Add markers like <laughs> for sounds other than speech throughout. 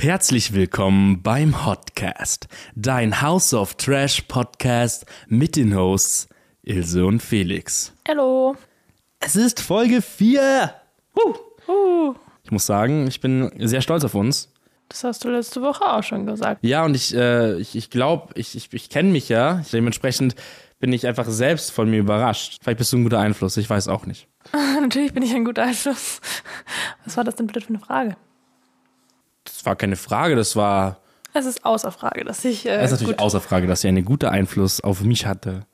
Herzlich willkommen beim Hotcast, dein House of Trash Podcast mit den Hosts Ilse und Felix. Hallo. Es ist Folge 4. Uh. Uh. Ich muss sagen, ich bin sehr stolz auf uns. Das hast du letzte Woche auch schon gesagt. Ja, und ich äh, ich, ich glaube, ich, ich, ich kenne mich ja. Dementsprechend bin ich einfach selbst von mir überrascht. Vielleicht bist du ein guter Einfluss, ich weiß auch nicht. <laughs> Natürlich bin ich ein guter Einfluss. Was war das denn bitte für eine Frage? Das war keine Frage, das war. Es ist außer Frage, dass ich. Äh, Es ist natürlich außer Frage, dass sie einen guten Einfluss auf mich hatte.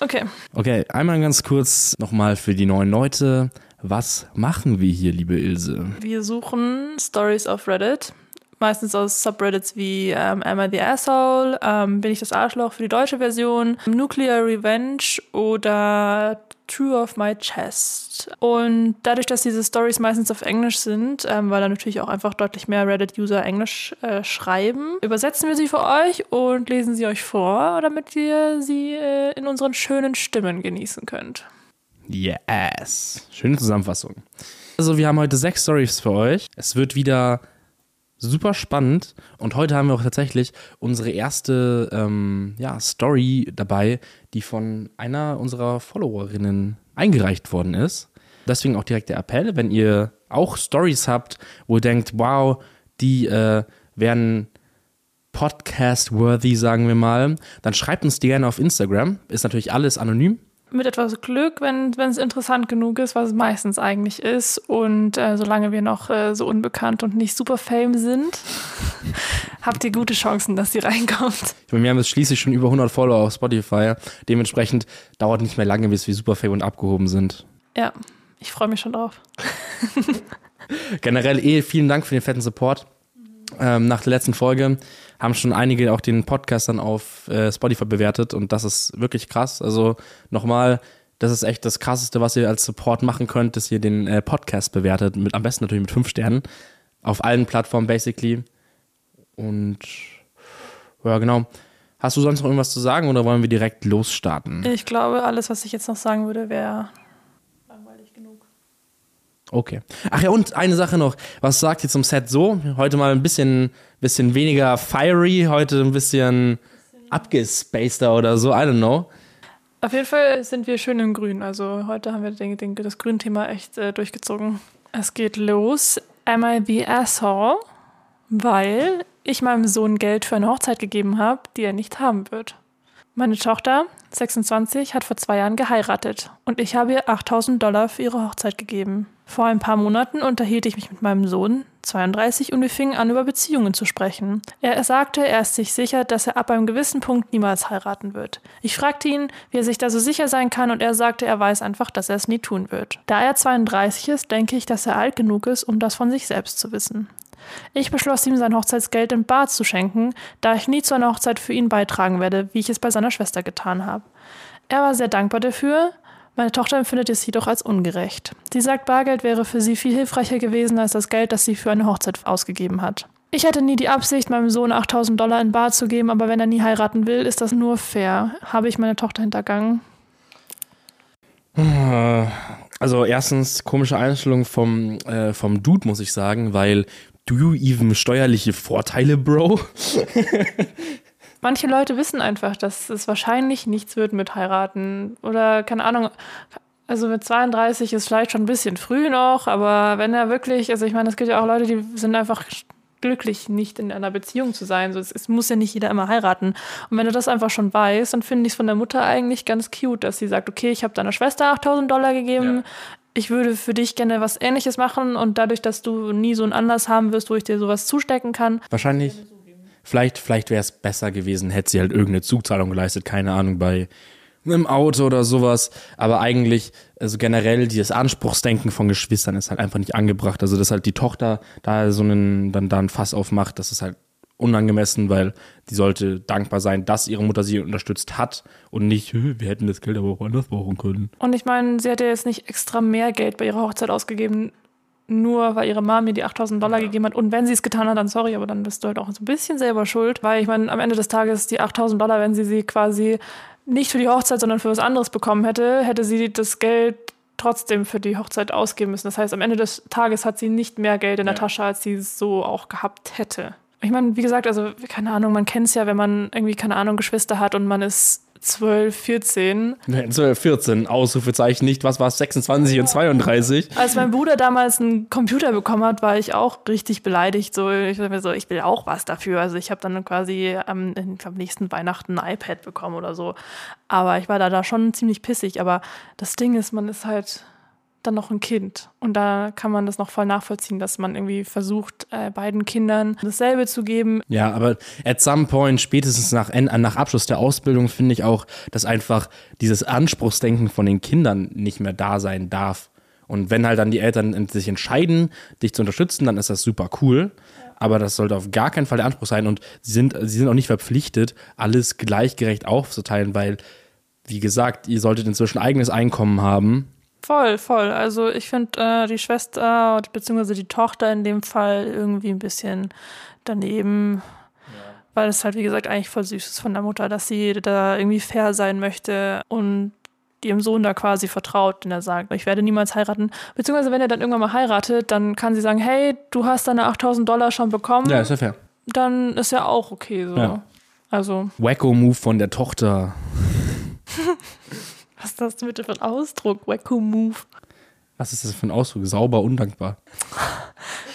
Okay. Okay, einmal ganz kurz nochmal für die neuen Leute. Was machen wir hier, liebe Ilse? Wir suchen Stories auf Reddit. Meistens aus Subreddits wie ähm, Am I the Asshole, ähm, Bin ich das Arschloch für die deutsche Version, Nuclear Revenge oder True of My Chest. Und dadurch, dass diese Stories meistens auf Englisch sind, ähm, weil da natürlich auch einfach deutlich mehr Reddit-User Englisch äh, schreiben, übersetzen wir sie für euch und lesen sie euch vor, damit ihr sie äh, in unseren schönen Stimmen genießen könnt. Yes. Schöne Zusammenfassung. Also, wir haben heute sechs Stories für euch. Es wird wieder super spannend. Und heute haben wir auch tatsächlich unsere erste ähm, ja, Story dabei, die von einer unserer Followerinnen eingereicht worden ist. Deswegen auch direkt der Appell, wenn ihr auch Stories habt, wo ihr denkt, wow, die äh, wären podcast-worthy, sagen wir mal, dann schreibt uns die gerne auf Instagram. Ist natürlich alles anonym. Mit etwas Glück, wenn es interessant genug ist, was es meistens eigentlich ist. Und äh, solange wir noch äh, so unbekannt und nicht super fame sind, <laughs> habt ihr gute Chancen, dass sie reinkommt. Ich meine, wir haben jetzt schließlich schon über 100 Follower auf Spotify. Dementsprechend dauert nicht mehr lange, bis wir Superfame und abgehoben sind. Ja, ich freue mich schon drauf. <laughs> Generell eh vielen Dank für den fetten Support. Ähm, nach der letzten Folge haben schon einige auch den Podcast dann auf äh, Spotify bewertet und das ist wirklich krass. Also nochmal, das ist echt das krasseste, was ihr als Support machen könnt, dass ihr den äh, Podcast bewertet, mit, am besten natürlich mit fünf Sternen. Auf allen Plattformen basically. Und ja, genau. Hast du sonst noch irgendwas zu sagen oder wollen wir direkt losstarten? Ich glaube, alles, was ich jetzt noch sagen würde, wäre. Okay. Ach ja, und eine Sache noch. Was sagt ihr zum Set so? Heute mal ein bisschen, bisschen weniger fiery, heute ein bisschen abgespaceder oder so, I don't know. Auf jeden Fall sind wir schön im Grün. Also heute haben wir den, den, das Grünthema echt äh, durchgezogen. Es geht los. Am I the asshole? Weil ich meinem Sohn Geld für eine Hochzeit gegeben habe, die er nicht haben wird. Meine Tochter, 26, hat vor zwei Jahren geheiratet und ich habe ihr 8000 Dollar für ihre Hochzeit gegeben. Vor ein paar Monaten unterhielt ich mich mit meinem Sohn, 32, und wir fingen an, über Beziehungen zu sprechen. Er sagte, er ist sich sicher, dass er ab einem gewissen Punkt niemals heiraten wird. Ich fragte ihn, wie er sich da so sicher sein kann, und er sagte, er weiß einfach, dass er es nie tun wird. Da er 32 ist, denke ich, dass er alt genug ist, um das von sich selbst zu wissen. Ich beschloss ihm sein Hochzeitsgeld in Bar zu schenken, da ich nie zu einer Hochzeit für ihn beitragen werde, wie ich es bei seiner Schwester getan habe. Er war sehr dankbar dafür. Meine Tochter empfindet es jedoch als ungerecht. Sie sagt, Bargeld wäre für sie viel hilfreicher gewesen als das Geld, das sie für eine Hochzeit ausgegeben hat. Ich hatte nie die Absicht, meinem Sohn 8000 Dollar in Bar zu geben, aber wenn er nie heiraten will, ist das nur fair. Habe ich meine Tochter hintergangen? Also erstens komische Einstellung vom, äh, vom Dude, muss ich sagen, weil do you even steuerliche Vorteile, Bro? <laughs> Manche Leute wissen einfach, dass es wahrscheinlich nichts wird mit heiraten. Oder keine Ahnung, also mit 32 ist vielleicht schon ein bisschen früh noch, aber wenn er wirklich, also ich meine, es gibt ja auch Leute, die sind einfach glücklich, nicht in einer Beziehung zu sein. So, es, es muss ja nicht jeder immer heiraten. Und wenn du das einfach schon weißt, dann finde ich es von der Mutter eigentlich ganz cute, dass sie sagt, okay, ich habe deiner Schwester 8000 Dollar gegeben. Ja. Ich würde für dich gerne was Ähnliches machen und dadurch, dass du nie so einen Anlass haben wirst, wo ich dir sowas zustecken kann, Wahrscheinlich, vielleicht, vielleicht wäre es besser gewesen, hätte sie halt irgendeine Zuzahlung geleistet, keine Ahnung, bei einem Auto oder sowas. Aber eigentlich, also generell, dieses Anspruchsdenken von Geschwistern ist halt einfach nicht angebracht. Also, dass halt die Tochter da so einen, dann da ein Fass aufmacht, das ist halt unangemessen, weil die sollte dankbar sein, dass ihre Mutter sie unterstützt hat und nicht, "Hö, wir hätten das Geld aber auch anders brauchen können. Und ich meine, sie ja jetzt nicht extra mehr Geld bei ihrer Hochzeit ausgegeben, nur weil ihre Mom ihr die 8000 Dollar gegeben hat. Und wenn sie es getan hat, dann sorry, aber dann bist du halt auch so ein bisschen selber schuld. Weil ich meine, am Ende des Tages die 8000 Dollar, wenn sie sie quasi nicht für die Hochzeit, sondern für was anderes bekommen hätte, hätte sie das Geld trotzdem für die Hochzeit ausgeben müssen. Das heißt, am Ende des Tages hat sie nicht mehr Geld in der Ja. Tasche, als sie so auch gehabt hätte. Ich meine, wie gesagt, also keine Ahnung, man kennt es ja, wenn man irgendwie, keine Ahnung, Geschwister hat und man ist 12, 14. 12, 14, Ausrufezeichen nicht, was war es, 26 und 32? Als mein Bruder damals einen Computer bekommen hat, war ich auch richtig beleidigt. So, ich mir so, ich will auch was dafür. Also ich habe dann quasi am, in- am nächsten Weihnachten ein iPad bekommen oder so. Aber ich war da, da schon ziemlich pissig. Aber das Ding ist, man ist halt dann noch ein Kind. Und da kann man das noch voll nachvollziehen, dass man irgendwie versucht, äh, beiden Kindern dasselbe zu geben. Ja, aber at some point, spätestens nach, En- nach Abschluss der Ausbildung, finde ich auch, dass einfach dieses Anspruchsdenken von den Kindern nicht mehr da sein darf. Und wenn halt dann die Eltern sich entscheiden, dich zu unterstützen, dann ist das super cool. Aber das sollte auf gar keinen Fall der Anspruch sein. Und sie sind, sie sind auch nicht verpflichtet, alles gleichgerecht aufzuteilen, weil, wie gesagt, ihr solltet inzwischen eigenes Einkommen haben. Voll, voll. Also ich finde äh, die Schwester beziehungsweise die Tochter in dem Fall irgendwie ein bisschen daneben, weil es halt wie gesagt eigentlich voll süß ist von der Mutter, dass sie da irgendwie fair sein möchte und ihrem Sohn da quasi vertraut, den er sagt, ich werde niemals heiraten. Beziehungsweise wenn er dann irgendwann mal heiratet, dann kann sie sagen, hey, du hast deine 8000 Dollar schon bekommen, Ja, ist ja fair. dann ist ja auch okay so. Ja. Also, Wacko-Move von der Tochter. <laughs> was ist das bitte für ein Ausdruck? Wacko Move. Was ist das für ein Ausdruck? Sauber, undankbar.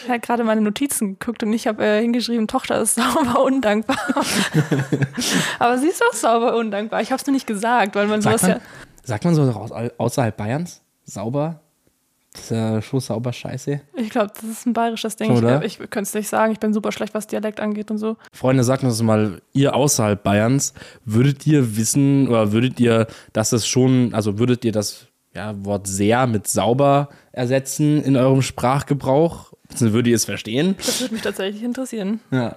Ich habe gerade meine Notizen geguckt und ich habe äh, hingeschrieben, Tochter ist <laughs> sauber undankbar. <laughs> Aber sie ist auch sauber undankbar. Ich habe es nur nicht gesagt, weil man Sagt sowas man, sagt man so außerhalb Bayerns? Sauber? Das ist ja schon sauber scheiße. ich glaube, das ist ein bayerisches Ding. Oder? Ich, ich könnte es nicht sagen, ich bin super schlecht, was Dialekt angeht und so. Freunde, sagt uns mal, ihr außerhalb Bayerns, würdet ihr wissen oder würdet ihr, dass es schon, also würdet ihr das ja, Wort sehr mit sauber ersetzen in eurem Sprachgebrauch? Würdet ihr es verstehen? Das würde mich tatsächlich interessieren. Ja.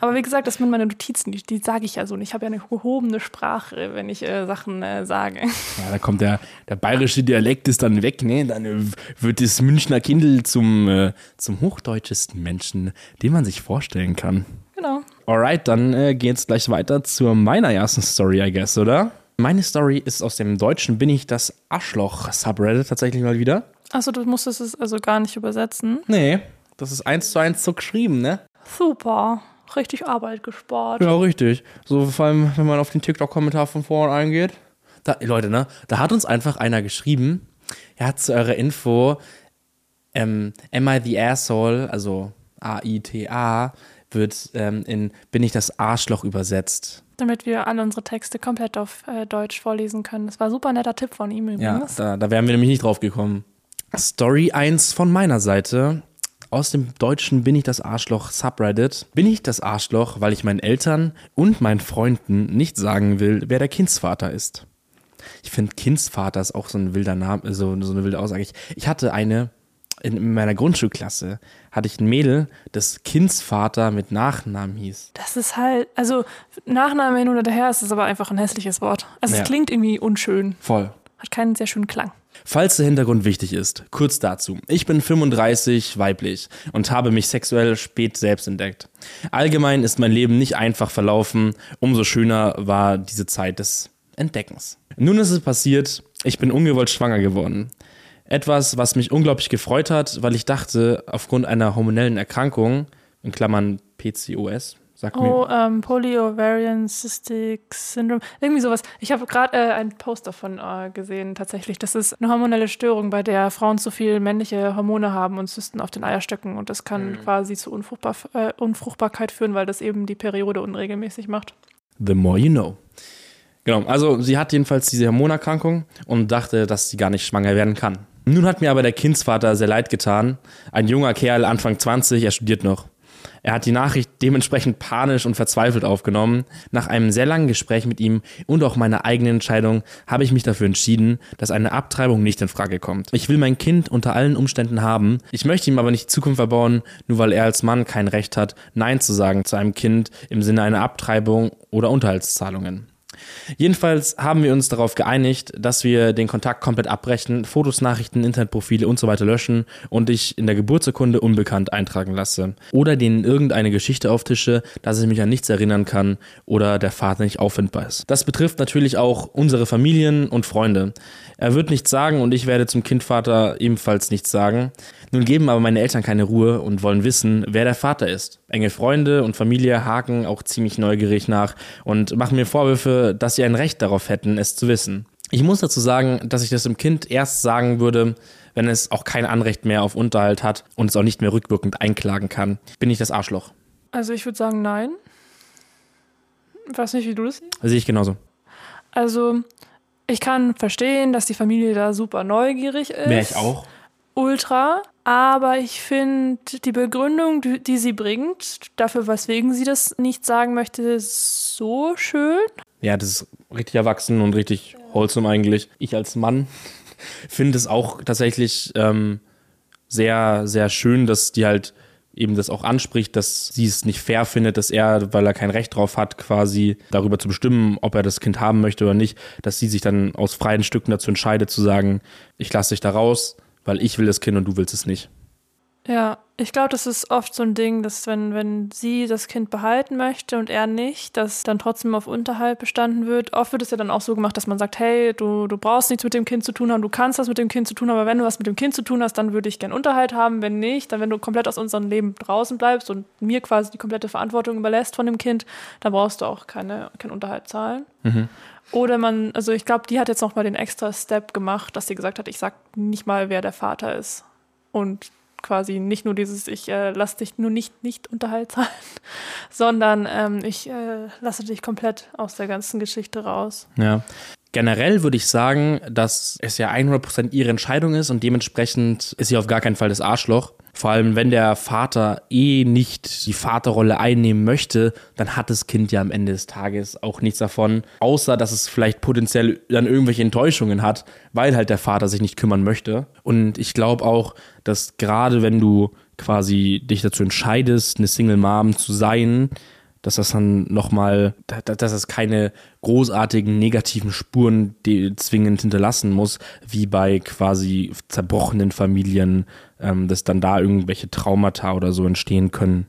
Aber wie gesagt, das sind meine Notizen, die, die sage ich ja so. Und ich habe ja eine gehobene Sprache, wenn ich äh, Sachen äh, sage. Ja, da kommt der, der bayerische Dialekt ist dann weg, ne? Dann äh, wird das Münchner Kindl zum, äh, zum hochdeutschesten Menschen, den man sich vorstellen kann. Genau. Alright, dann äh, geht's gleich weiter zu meiner ersten Story, I guess, oder? Meine Story ist aus dem Deutschen Bin ich das Arschloch-Subreddit tatsächlich mal wieder. Achso, du musstest es also gar nicht übersetzen. Nee, das ist eins zu eins so geschrieben, ne? Super. Richtig Arbeit gespart. Ja, richtig. So vor allem, wenn man auf den TikTok-Kommentar von vorne eingeht. Da, Leute, ne? Da hat uns einfach einer geschrieben, er hat zu eurer Info, ähm, Am I the Asshole, also A-I-T-A, wird ähm, in Bin ich das Arschloch übersetzt. Damit wir alle unsere Texte komplett auf äh, Deutsch vorlesen können. Das war ein super netter Tipp von ihm Ja, übrigens. da, da wären wir nämlich nicht drauf gekommen. Story 1 von meiner Seite. Aus dem Deutschen bin ich das Arschloch Subreddit. Bin ich das Arschloch, weil ich meinen Eltern und meinen Freunden nicht sagen will, wer der Kindsvater ist. Ich finde Kindsvater ist auch so ein wilder Name, so, so eine wilde Aussage. Ich, ich hatte eine, in meiner Grundschulklasse hatte ich ein Mädel, das Kindsvater mit Nachnamen hieß. Das ist halt, also Nachname hin oder her ist es aber einfach ein hässliches Wort. Also Ja. es klingt irgendwie unschön. Voll. Hat keinen sehr schönen Klang. Falls der Hintergrund wichtig ist, kurz dazu. Ich bin 35, weiblich und habe mich sexuell spät selbst entdeckt. Allgemein ist mein Leben nicht einfach verlaufen, umso schöner war diese Zeit des Entdeckens. Nun ist es passiert, ich bin ungewollt schwanger geworden. Etwas, was mich unglaublich gefreut hat, weil ich dachte, aufgrund einer hormonellen Erkrankung, in Klammern PCOS, mir, Oh, ähm, Polyovarian Cystic Syndrome. Irgendwie sowas. Ich habe gerade äh, einen Post davon äh, gesehen, tatsächlich. Das ist eine hormonelle Störung, bei der Frauen zu viel männliche Hormone haben und Zysten auf den Eierstöcken. Und das kann quasi zu Unfruchtbar äh, Unfruchtbarkeit führen, weil das eben die Periode unregelmäßig macht. The more you know. Genau, also sie hat jedenfalls diese Hormonerkrankung und dachte, dass sie gar nicht schwanger werden kann. Nun hat mir aber der Kindsvater sehr leid getan. Ein junger Kerl, Anfang 20, er studiert noch. Er hat die Nachricht dementsprechend panisch und verzweifelt aufgenommen. Nach einem sehr langen Gespräch mit ihm und auch meiner eigenen Entscheidung habe ich mich dafür entschieden, dass eine Abtreibung nicht in Frage kommt. Ich will mein Kind unter allen Umständen haben. Ich möchte ihm aber nicht die Zukunft verbauen, nur weil er als Mann kein Recht hat, Nein zu sagen zu einem Kind im Sinne einer Abtreibung oder Unterhaltszahlungen. Jedenfalls haben wir uns darauf geeinigt, dass wir den Kontakt komplett abbrechen, Fotos, Nachrichten, Internetprofile und so weiter löschen und ich in der Geburtsurkunde unbekannt eintragen lasse. Oder denen irgendeine Geschichte auftische, dass ich mich an nichts erinnern kann oder der Vater nicht auffindbar ist. Das betrifft natürlich auch unsere Familien und Freunde. Er wird nichts sagen und ich werde zum Kindvater ebenfalls nichts sagen. Nun geben aber meine Eltern keine Ruhe und wollen wissen, wer der Vater ist. Enge Freunde und Familie haken auch ziemlich neugierig nach und machen mir Vorwürfe, dass sie ein Recht darauf hätten, es zu wissen. Ich muss dazu sagen, dass ich das dem Kind erst sagen würde, wenn es auch kein Anrecht mehr auf Unterhalt hat und es auch nicht mehr rückwirkend einklagen kann. Bin ich das Arschloch? Also ich würde sagen, nein. Ich weiß nicht, wie du das siehst. Sehe ich genauso. Also ich kann verstehen, dass die Familie da super neugierig ist. Wäre ich auch. Ultra. Aber ich finde die Begründung, die, die sie bringt, dafür, weswegen sie das nicht sagen möchte, so schön. Ja, das ist richtig erwachsen und richtig wholesome eigentlich. Ich als Mann <laughs> finde es auch tatsächlich ähm, sehr, sehr schön, dass die halt eben das auch anspricht, dass sie es nicht fair findet, dass er, weil er kein Recht drauf hat, quasi darüber zu bestimmen, ob er das Kind haben möchte oder nicht, dass sie sich dann aus freien Stücken dazu entscheidet, zu sagen, ich lasse dich da raus, weil ich will das Kind und du willst es nicht. Ja, ich glaube, das ist oft so ein Ding, dass wenn, wenn sie das Kind behalten möchte und er nicht, dass dann trotzdem auf Unterhalt bestanden wird. Oft wird es ja dann auch so gemacht, dass man sagt, hey, du, du brauchst nichts mit dem Kind zu tun haben, du kannst was mit dem Kind zu tun haben, aber wenn du was mit dem Kind zu tun hast, dann würde ich gern Unterhalt haben. Wenn nicht, dann wenn du komplett aus unserem Leben draußen bleibst und mir quasi die komplette Verantwortung überlässt von dem Kind, dann brauchst du auch keine, keinen Unterhalt zahlen. Mhm. Oder man, also ich glaube, die hat jetzt noch mal den extra Step gemacht, dass sie gesagt hat, ich sag nicht mal, wer der Vater ist. Und quasi nicht nur dieses, ich äh, lasse dich nur nicht, nicht Unterhalt <laughs> sondern ähm, ich äh, lasse dich komplett aus der ganzen Geschichte raus. Ja. Generell würde ich sagen, dass es ja 100% ihre Entscheidung ist und dementsprechend ist sie auf gar keinen Fall das Arschloch. Vor allem, wenn der Vater eh nicht die Vaterrolle einnehmen möchte, dann hat das Kind ja am Ende des Tages auch nichts davon, außer dass es vielleicht potenziell dann irgendwelche Enttäuschungen hat, weil halt der Vater sich nicht kümmern möchte. Und ich glaube auch, dass gerade wenn du quasi dich dazu entscheidest, eine Single Mom zu sein, dass das dann nochmal, dass es keine großartigen negativen Spuren zwingend hinterlassen muss, wie bei quasi zerbrochenen Familien, ähm, dass dann da irgendwelche Traumata oder so entstehen können.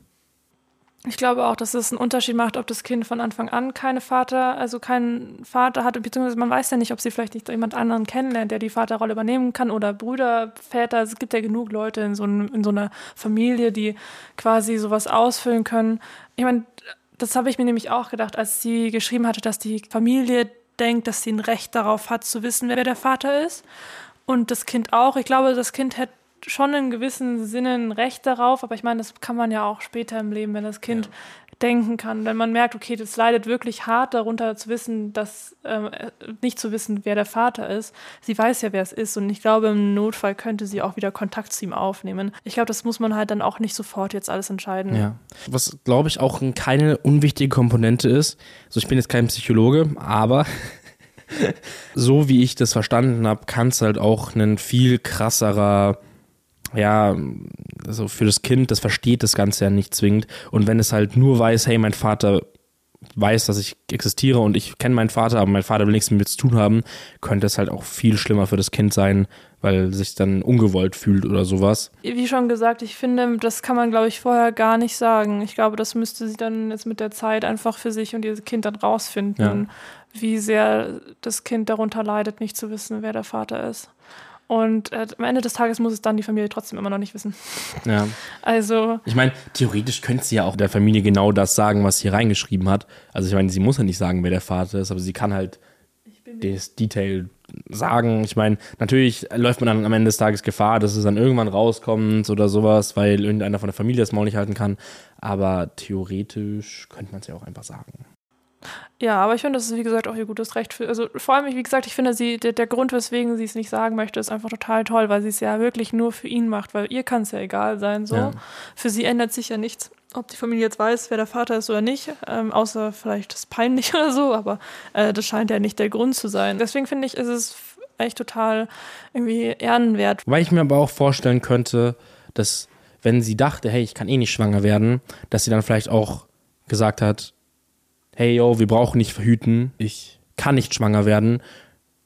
Ich glaube auch, dass es einen Unterschied macht, ob das Kind von Anfang an keine Vater, also keinen Vater hat, beziehungsweise man weiß ja nicht, ob sie vielleicht nicht jemand anderen kennenlernt, der die Vaterrolle übernehmen kann oder Brüder, Väter. Es gibt ja genug Leute in so, in so einer Familie, die quasi sowas ausfüllen können. Ich meine, das habe ich mir nämlich auch gedacht, als sie geschrieben hatte, dass die Familie denkt, dass sie ein Recht darauf hat, zu wissen, wer der Vater ist. Und das Kind auch. Ich glaube, das Kind hätte schon in gewissem Sinne ein Recht darauf, aber ich meine, das kann man ja auch später im Leben, wenn das Kind denken kann, wenn man merkt, okay, das leidet wirklich hart darunter zu wissen, dass äh, nicht zu wissen, wer der Vater ist. Sie weiß ja, wer es ist und ich glaube, im Notfall könnte sie auch wieder Kontakt zu ihm aufnehmen. Ich glaube, das muss man halt dann auch nicht sofort jetzt alles entscheiden. Ja. Was glaube ich auch keine unwichtige Komponente ist. Also ich bin jetzt kein Psychologe, aber <laughs> so wie ich das verstanden habe, kann es halt auch ein viel krasserer ja, also für das Kind, das versteht das Ganze ja nicht zwingend. Und wenn es halt nur weiß, hey, mein Vater weiß, dass ich existiere und ich kenne meinen Vater, aber mein Vater will nichts mit mir zu tun haben, könnte es halt auch viel schlimmer für das Kind sein, weil es sich dann ungewollt fühlt oder sowas. Wie schon gesagt, ich finde, das kann man, glaube ich, vorher gar nicht sagen. Ich glaube, das müsste sie dann jetzt mit der Zeit einfach für sich und ihr Kind dann rausfinden, ja. wie sehr das Kind darunter leidet, nicht zu wissen, wer der Vater ist. Und äh, am Ende des Tages muss es dann die Familie trotzdem immer noch nicht wissen. Ja. <laughs> Also. Ich meine, theoretisch könnte sie ja auch der Familie genau das sagen, was sie reingeschrieben hat. Also ich meine, sie muss ja nicht sagen, wer der Vater ist, aber sie kann halt das Detail sagen. Ich meine, natürlich läuft man dann am Ende des Tages Gefahr, dass es dann irgendwann rauskommt oder sowas, weil irgendeiner von der Familie das Maul nicht halten kann. Aber theoretisch könnte man es ja auch einfach sagen. Ja, aber ich finde, das ist wie gesagt auch ihr gutes Recht. Für, also vor allem, wie gesagt, ich finde, sie, der, der Grund, weswegen sie es nicht sagen möchte, ist einfach total toll, weil sie es ja wirklich nur für ihn macht, weil ihr kann es ja egal sein. So. Ja. Für sie ändert sich ja nichts, ob die Familie jetzt weiß, wer der Vater ist oder nicht, ähm, außer vielleicht ist peinlich <laughs> oder so, aber äh, das scheint ja nicht der Grund zu sein. Deswegen finde ich, ist es echt total irgendwie ehrenwert. Weil ich mir aber auch vorstellen könnte, dass wenn sie dachte, hey, ich kann eh nicht schwanger werden, dass sie dann vielleicht auch gesagt hat, hey yo, wir brauchen nicht verhüten, ich kann nicht schwanger werden.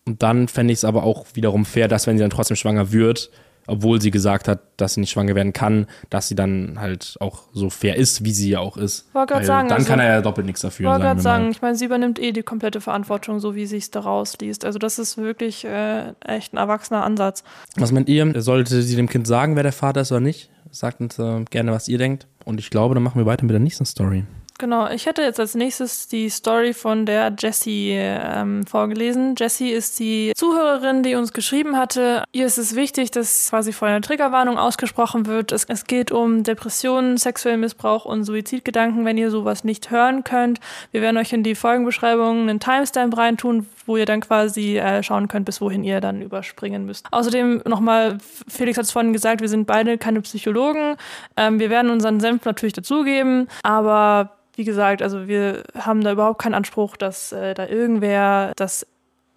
Und dann fände ich es aber auch wiederum fair, dass wenn sie dann trotzdem schwanger wird, obwohl sie gesagt hat, dass sie nicht schwanger werden kann, dass sie dann halt auch so fair ist, wie sie ja auch ist. Wollte gerade sagen, dann also- kann er ja doppelt nichts dafür. wollte gerade sagen, mal. ich meine, sie übernimmt eh die komplette Verantwortung, so wie sie es daraus liest. Also das ist wirklich äh, echt ein erwachsener Ansatz. Was meint ihr? Sollte sie dem Kind sagen, wer der Vater ist oder nicht? Sagt uns äh, gerne, was ihr denkt. Und ich glaube, dann machen wir weiter mit der nächsten Story. Genau, ich hätte jetzt als nächstes die Story von der Jessie ähm, vorgelesen. Jessie ist die Zuhörerin, die uns geschrieben hatte. Ihr ist es wichtig, dass quasi vorher eine Triggerwarnung ausgesprochen wird. Es, es geht um Depressionen, sexuellen Missbrauch und Suizidgedanken, wenn ihr sowas nicht hören könnt. Wir werden euch in die Folgenbeschreibung einen Timestamp reintun, wo ihr dann quasi äh, schauen könnt, bis wohin ihr dann überspringen müsst. Außerdem nochmal, Felix hat es vorhin gesagt, wir sind beide keine Psychologen. Ähm, wir werden unseren Senf natürlich dazugeben, aber wie gesagt, also wir haben da überhaupt keinen Anspruch, dass äh, da irgendwer das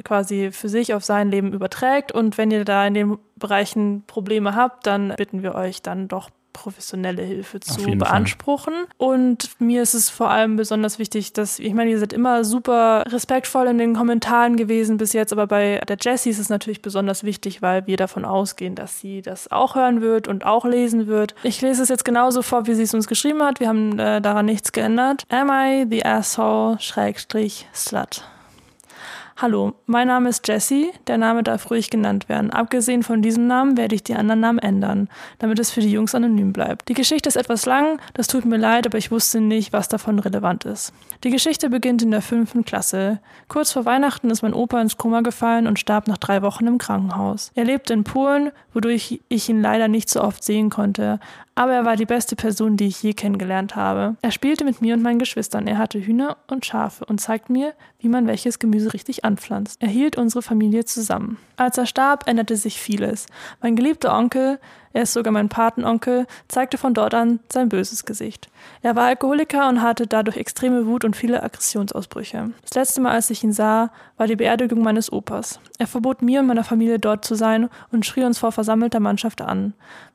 quasi für sich auf sein Leben überträgt. Und wenn ihr da in den Bereichen Probleme habt, dann bitten wir euch dann doch professionelle Hilfe zu jeden Fall. beanspruchen. Und mir ist es vor allem besonders wichtig, dass, ich meine, ihr seid immer super respektvoll in den Kommentaren gewesen bis jetzt, aber bei der Jessie ist es natürlich besonders wichtig, weil wir davon ausgehen, dass sie das auch hören wird und auch lesen wird. Ich lese es jetzt genauso vor, wie sie es uns geschrieben hat. Wir haben äh, daran nichts geändert. Am I the asshole? Schrägstrich slut. Hallo, mein Name ist Jessie. Der Name darf ruhig genannt werden. Abgesehen von diesem Namen werde ich die anderen Namen ändern, damit es für die Jungs anonym bleibt. Die Geschichte ist etwas lang, das tut mir leid, aber ich wusste nicht, was davon relevant ist. Die Geschichte beginnt in der fünften Klasse. Kurz vor Weihnachten ist mein Opa ins Koma gefallen und starb nach drei Wochen im Krankenhaus. Er lebte in Polen, wodurch ich ihn leider nicht so oft sehen konnte, aber er war die beste Person, die ich je kennengelernt habe. Er spielte mit mir und meinen Geschwistern. Er hatte Hühner und Schafe und zeigte mir, wie man welches Gemüse richtig anpflanzt. Er hielt unsere Familie zusammen. Als er starb, änderte sich vieles. Mein geliebter Onkel, er ist sogar mein Patenonkel, zeigte von dort an sein böses Gesicht. Er war Alkoholiker und hatte dadurch extreme Wut und viele Aggressionsausbrüche. Das letzte Mal, als ich ihn sah, war die Beerdigung meines Opas. Er verbot mir und meiner Familie dort zu sein und schrie uns vor versammelter Mannschaft an.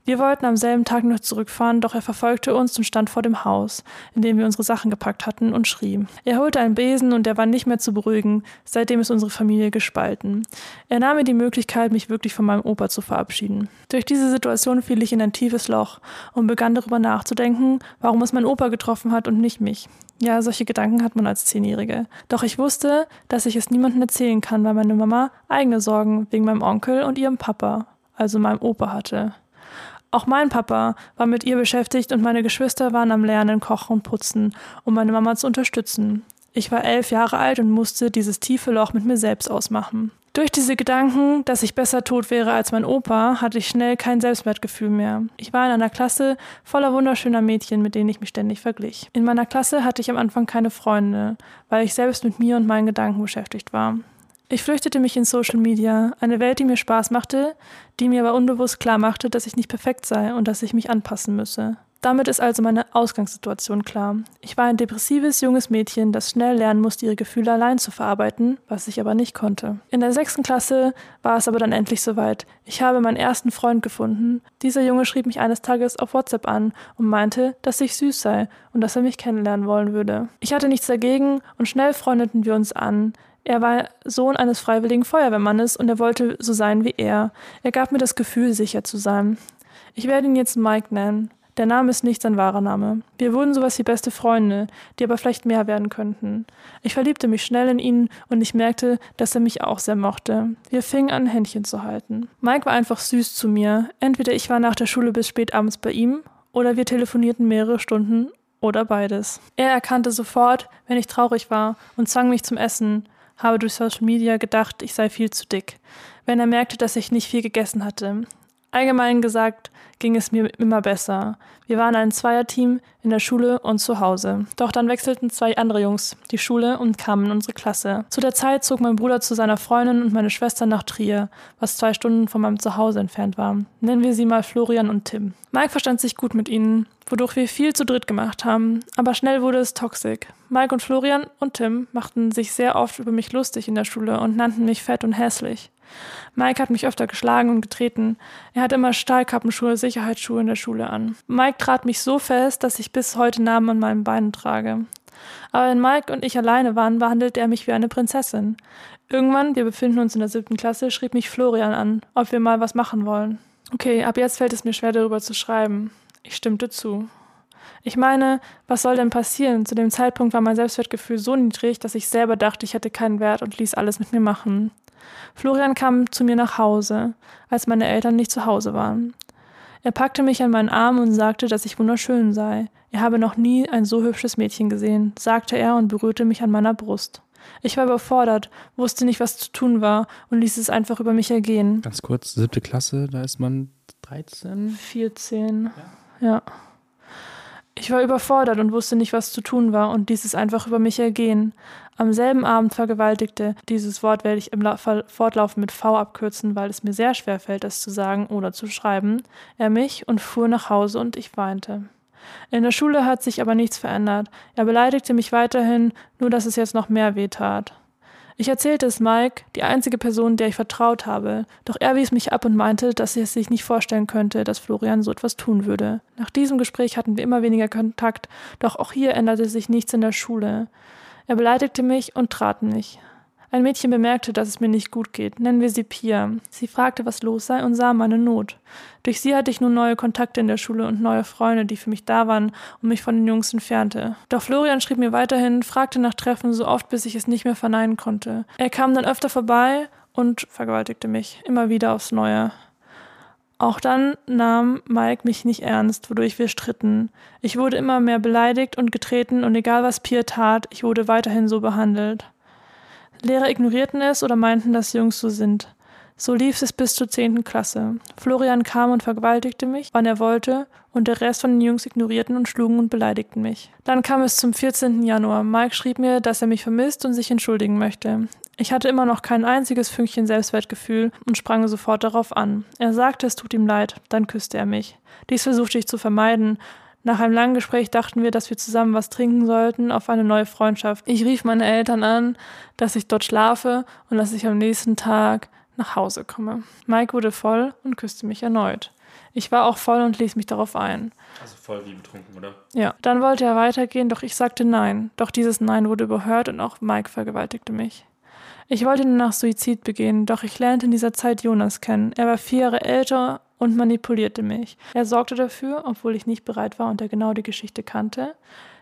Wir wollten am selben Tag noch zurückfahren, doch er verfolgte uns und stand vor dem Haus, in dem wir unsere Sachen gepackt hatten, und schrie. Er holte einen Besen und der war nicht mehr zu beruhigen, seitdem ist unsere Familie gespalten. Er nahm mir die Möglichkeit, mich wirklich von meinem Opa zu verabschieden. Durch diese Situation fiel ich in ein tiefes Loch und begann darüber nachzudenken, warum es mein Opa getroffen hat und nicht mich. Ja, solche Gedanken hat man als Zehnjährige. Doch ich wusste, dass ich es niemandem erzählen kann, weil meine Mama eigene Sorgen wegen meinem Onkel und ihrem Papa, also meinem Opa, hatte. Auch mein Papa war mit ihr beschäftigt und meine Geschwister waren am Lernen, Kochen und Putzen, um meine Mama zu unterstützen. Ich war elf Jahre alt und musste dieses tiefe Loch mit mir selbst ausmachen. Durch diese Gedanken, dass ich besser tot wäre als mein Opa, hatte ich schnell kein Selbstwertgefühl mehr. Ich war in einer Klasse voller wunderschöner Mädchen, mit denen ich mich ständig verglich. In meiner Klasse hatte ich am Anfang keine Freunde, weil ich selbst mit mir und meinen Gedanken beschäftigt war. Ich flüchtete mich in Social Media, eine Welt, die mir Spaß machte, die mir aber unbewusst klar machte, dass ich nicht perfekt sei und dass ich mich anpassen müsse. Damit ist also meine Ausgangssituation klar. Ich war ein depressives junges Mädchen, das schnell lernen musste, ihre Gefühle allein zu verarbeiten, was ich aber nicht konnte. In der sechsten Klasse war es aber dann endlich soweit. Ich habe meinen ersten Freund gefunden. Dieser Junge schrieb mich eines Tages auf WhatsApp an und meinte, dass ich süß sei und dass er mich kennenlernen wollen würde. Ich hatte nichts dagegen und schnell freundeten wir uns an. Er war Sohn eines freiwilligen Feuerwehrmannes und er wollte so sein wie er. Er gab mir das Gefühl, sicher zu sein. Ich werde ihn jetzt Mike nennen. Der Name ist nicht sein wahrer Name. Wir wurden sowas wie beste Freunde, die aber vielleicht mehr werden könnten. Ich verliebte mich schnell in ihn und ich merkte, dass er mich auch sehr mochte. Wir fingen an, Händchen zu halten. Mike war einfach süß zu mir. Entweder ich war nach der Schule bis spät abends bei ihm oder wir telefonierten mehrere Stunden oder beides. Er erkannte sofort, wenn ich traurig war und zwang mich zum Essen, habe durch Social Media gedacht, ich sei viel zu dick, wenn er merkte, dass ich nicht viel gegessen hatte. Allgemein gesagt ging es mir immer besser. Wir waren ein Zweierteam in der Schule und zu Hause. Doch dann wechselten zwei andere Jungs die Schule und kamen in unsere Klasse. Zu der Zeit zog mein Bruder zu seiner Freundin und meine Schwester nach Trier, was zwei Stunden von meinem Zuhause entfernt war. Nennen wir sie mal Florian und Tim. Mike verstand sich gut mit ihnen, wodurch wir viel zu dritt gemacht haben, aber schnell wurde es toxisch. Mike und Florian und Tim machten sich sehr oft über mich lustig in der Schule und nannten mich fett und hässlich. Mike hat mich öfter geschlagen und getreten. Er hat immer Stahlkappenschuhe, Sicherheitsschuhe in der Schule an. Mike trat mich so fest, dass ich bis heute Narben an meinen Beinen trage. Aber wenn Mike und ich alleine waren, behandelte er mich wie eine Prinzessin. Irgendwann, wir befinden uns in der siebten Klasse, schrieb mich Florian an, ob wir mal was machen wollen. Okay, ab jetzt fällt es mir schwer, darüber zu schreiben. Ich stimmte zu. Ich meine, was soll denn passieren? Zu dem Zeitpunkt war mein Selbstwertgefühl so niedrig, dass ich selber dachte, ich hätte keinen Wert und ließ alles mit mir machen. Florian kam zu mir nach Hause, als meine Eltern nicht zu Hause waren. Er packte mich an meinen Arm und sagte, dass ich wunderschön sei. Er habe noch nie ein so hübsches Mädchen gesehen, sagte er und berührte mich an meiner Brust. Ich war überfordert, wusste nicht, was zu tun war und ließ es einfach über mich ergehen. Ganz kurz, siebte Klasse, da ist man 13? 14. Ja. ja. Ich war überfordert und wusste nicht, was zu tun war und ließ es einfach über mich ergehen. Am selben Abend vergewaltigte, dieses Wort werde ich im Fortlauf mit V abkürzen, weil es mir sehr schwer fällt, es zu sagen oder zu schreiben, er mich und fuhr nach Hause und ich weinte. In der Schule hat sich aber nichts verändert. Er beleidigte mich weiterhin, nur dass es jetzt noch mehr weh tat. Ich erzählte es Mike, die einzige Person, der ich vertraut habe, doch er wies mich ab und meinte, dass er es sich nicht vorstellen könnte, dass Florian so etwas tun würde. Nach diesem Gespräch hatten wir immer weniger Kontakt, doch auch hier änderte sich nichts in der Schule. Er beleidigte mich und trat mich. Ein Mädchen bemerkte, dass es mir nicht gut geht. Nennen wir sie Pia. Sie fragte, was los sei und sah meine Not. Durch sie hatte ich nun neue Kontakte in der Schule und neue Freunde, die für mich da waren und mich von den Jungs entfernte. Doch Florian schrieb mir weiterhin, fragte nach Treffen so oft, bis ich es nicht mehr verneinen konnte. Er kam dann öfter vorbei und vergewaltigte mich, immer wieder aufs Neue. Auch dann nahm Mike mich nicht ernst, wodurch wir stritten. Ich wurde immer mehr beleidigt und getreten und egal was Pia tat, ich wurde weiterhin so behandelt. Lehrer ignorierten es oder meinten, dass Jungs so sind. So lief es bis zur zehnten Klasse. Florian kam und vergewaltigte mich, wann er wollte, und der Rest von den Jungs ignorierten und schlugen und beleidigten mich. Dann kam es zum 14. Januar. Mike schrieb mir, dass er mich vermisst und sich entschuldigen möchte. Ich hatte immer noch kein einziges Fünkchen Selbstwertgefühl und sprang sofort darauf an. Er sagte, es tut ihm leid, dann küsste er mich. Dies versuchte ich zu vermeiden, nach einem langen Gespräch dachten wir, dass wir zusammen was trinken sollten auf eine neue Freundschaft. Ich rief meine Eltern an, dass ich dort schlafe und dass ich am nächsten Tag nach Hause komme. Mike wurde voll und küsste mich erneut. Ich war auch voll und ließ mich darauf ein. Also voll wie betrunken, oder? Ja. Dann wollte er weitergehen, doch ich sagte nein. Doch dieses Nein wurde überhört und auch Mike vergewaltigte mich. Ich wollte nur nach Suizid begehen, doch ich lernte in dieser Zeit Jonas kennen. Er war vier Jahre älter und manipulierte mich. Er sorgte dafür, obwohl ich nicht bereit war und er genau die Geschichte kannte,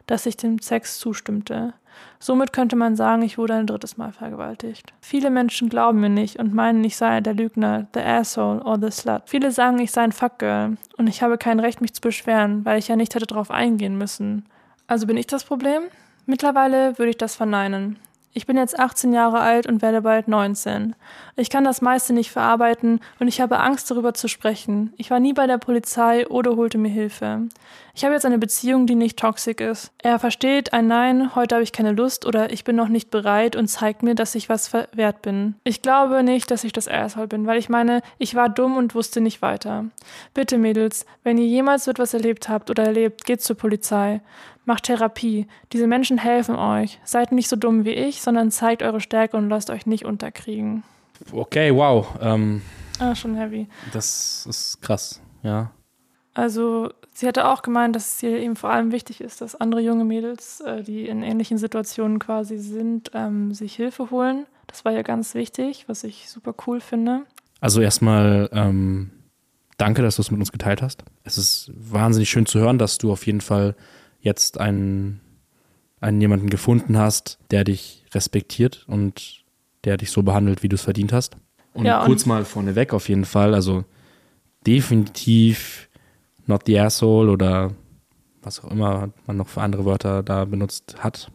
dass ich dem Sex zustimmte. Somit könnte man sagen, ich wurde ein drittes Mal vergewaltigt. Viele Menschen glauben mir nicht und meinen, ich sei der Lügner, the asshole or the slut. Viele sagen, ich sei ein Fuckgirl und ich habe kein Recht, mich zu beschweren, weil ich ja nicht hätte darauf eingehen müssen. Also bin ich das Problem? Mittlerweile würde ich das verneinen. Ich bin jetzt 18 Jahre alt und werde bald 19. Ich kann das meiste nicht verarbeiten und ich habe Angst darüber zu sprechen. Ich war nie bei der Polizei oder holte mir Hilfe. Ich habe jetzt eine Beziehung, die nicht toxisch ist. Er versteht ein Nein, heute habe ich keine Lust oder ich bin noch nicht bereit und zeigt mir, dass ich was wert bin. Ich glaube nicht, dass ich das Asshole bin, weil ich meine, ich war dumm und wusste nicht weiter. Bitte Mädels, wenn ihr jemals so etwas erlebt habt oder erlebt, geht zur Polizei. Macht Therapie. Diese Menschen helfen euch. Seid nicht so dumm wie ich, sondern zeigt eure Stärke und lasst euch nicht unterkriegen. Okay, wow. Ähm, ah, schon heavy. Das ist krass, ja. Also, sie hatte auch gemeint, dass es ihr eben vor allem wichtig ist, dass andere junge Mädels, äh, die in ähnlichen Situationen quasi sind, ähm, sich Hilfe holen. Das war ja ganz wichtig, was ich super cool finde. Also erstmal ähm, danke, dass du es mit uns geteilt hast. Es ist wahnsinnig schön zu hören, dass du auf jeden Fall jetzt einen, einen jemanden gefunden hast, der dich respektiert und der dich so behandelt, wie du es verdient hast. Und ja, kurz und mal vorneweg auf jeden Fall, also definitiv not the asshole oder was auch immer man noch für andere Wörter da benutzt hat.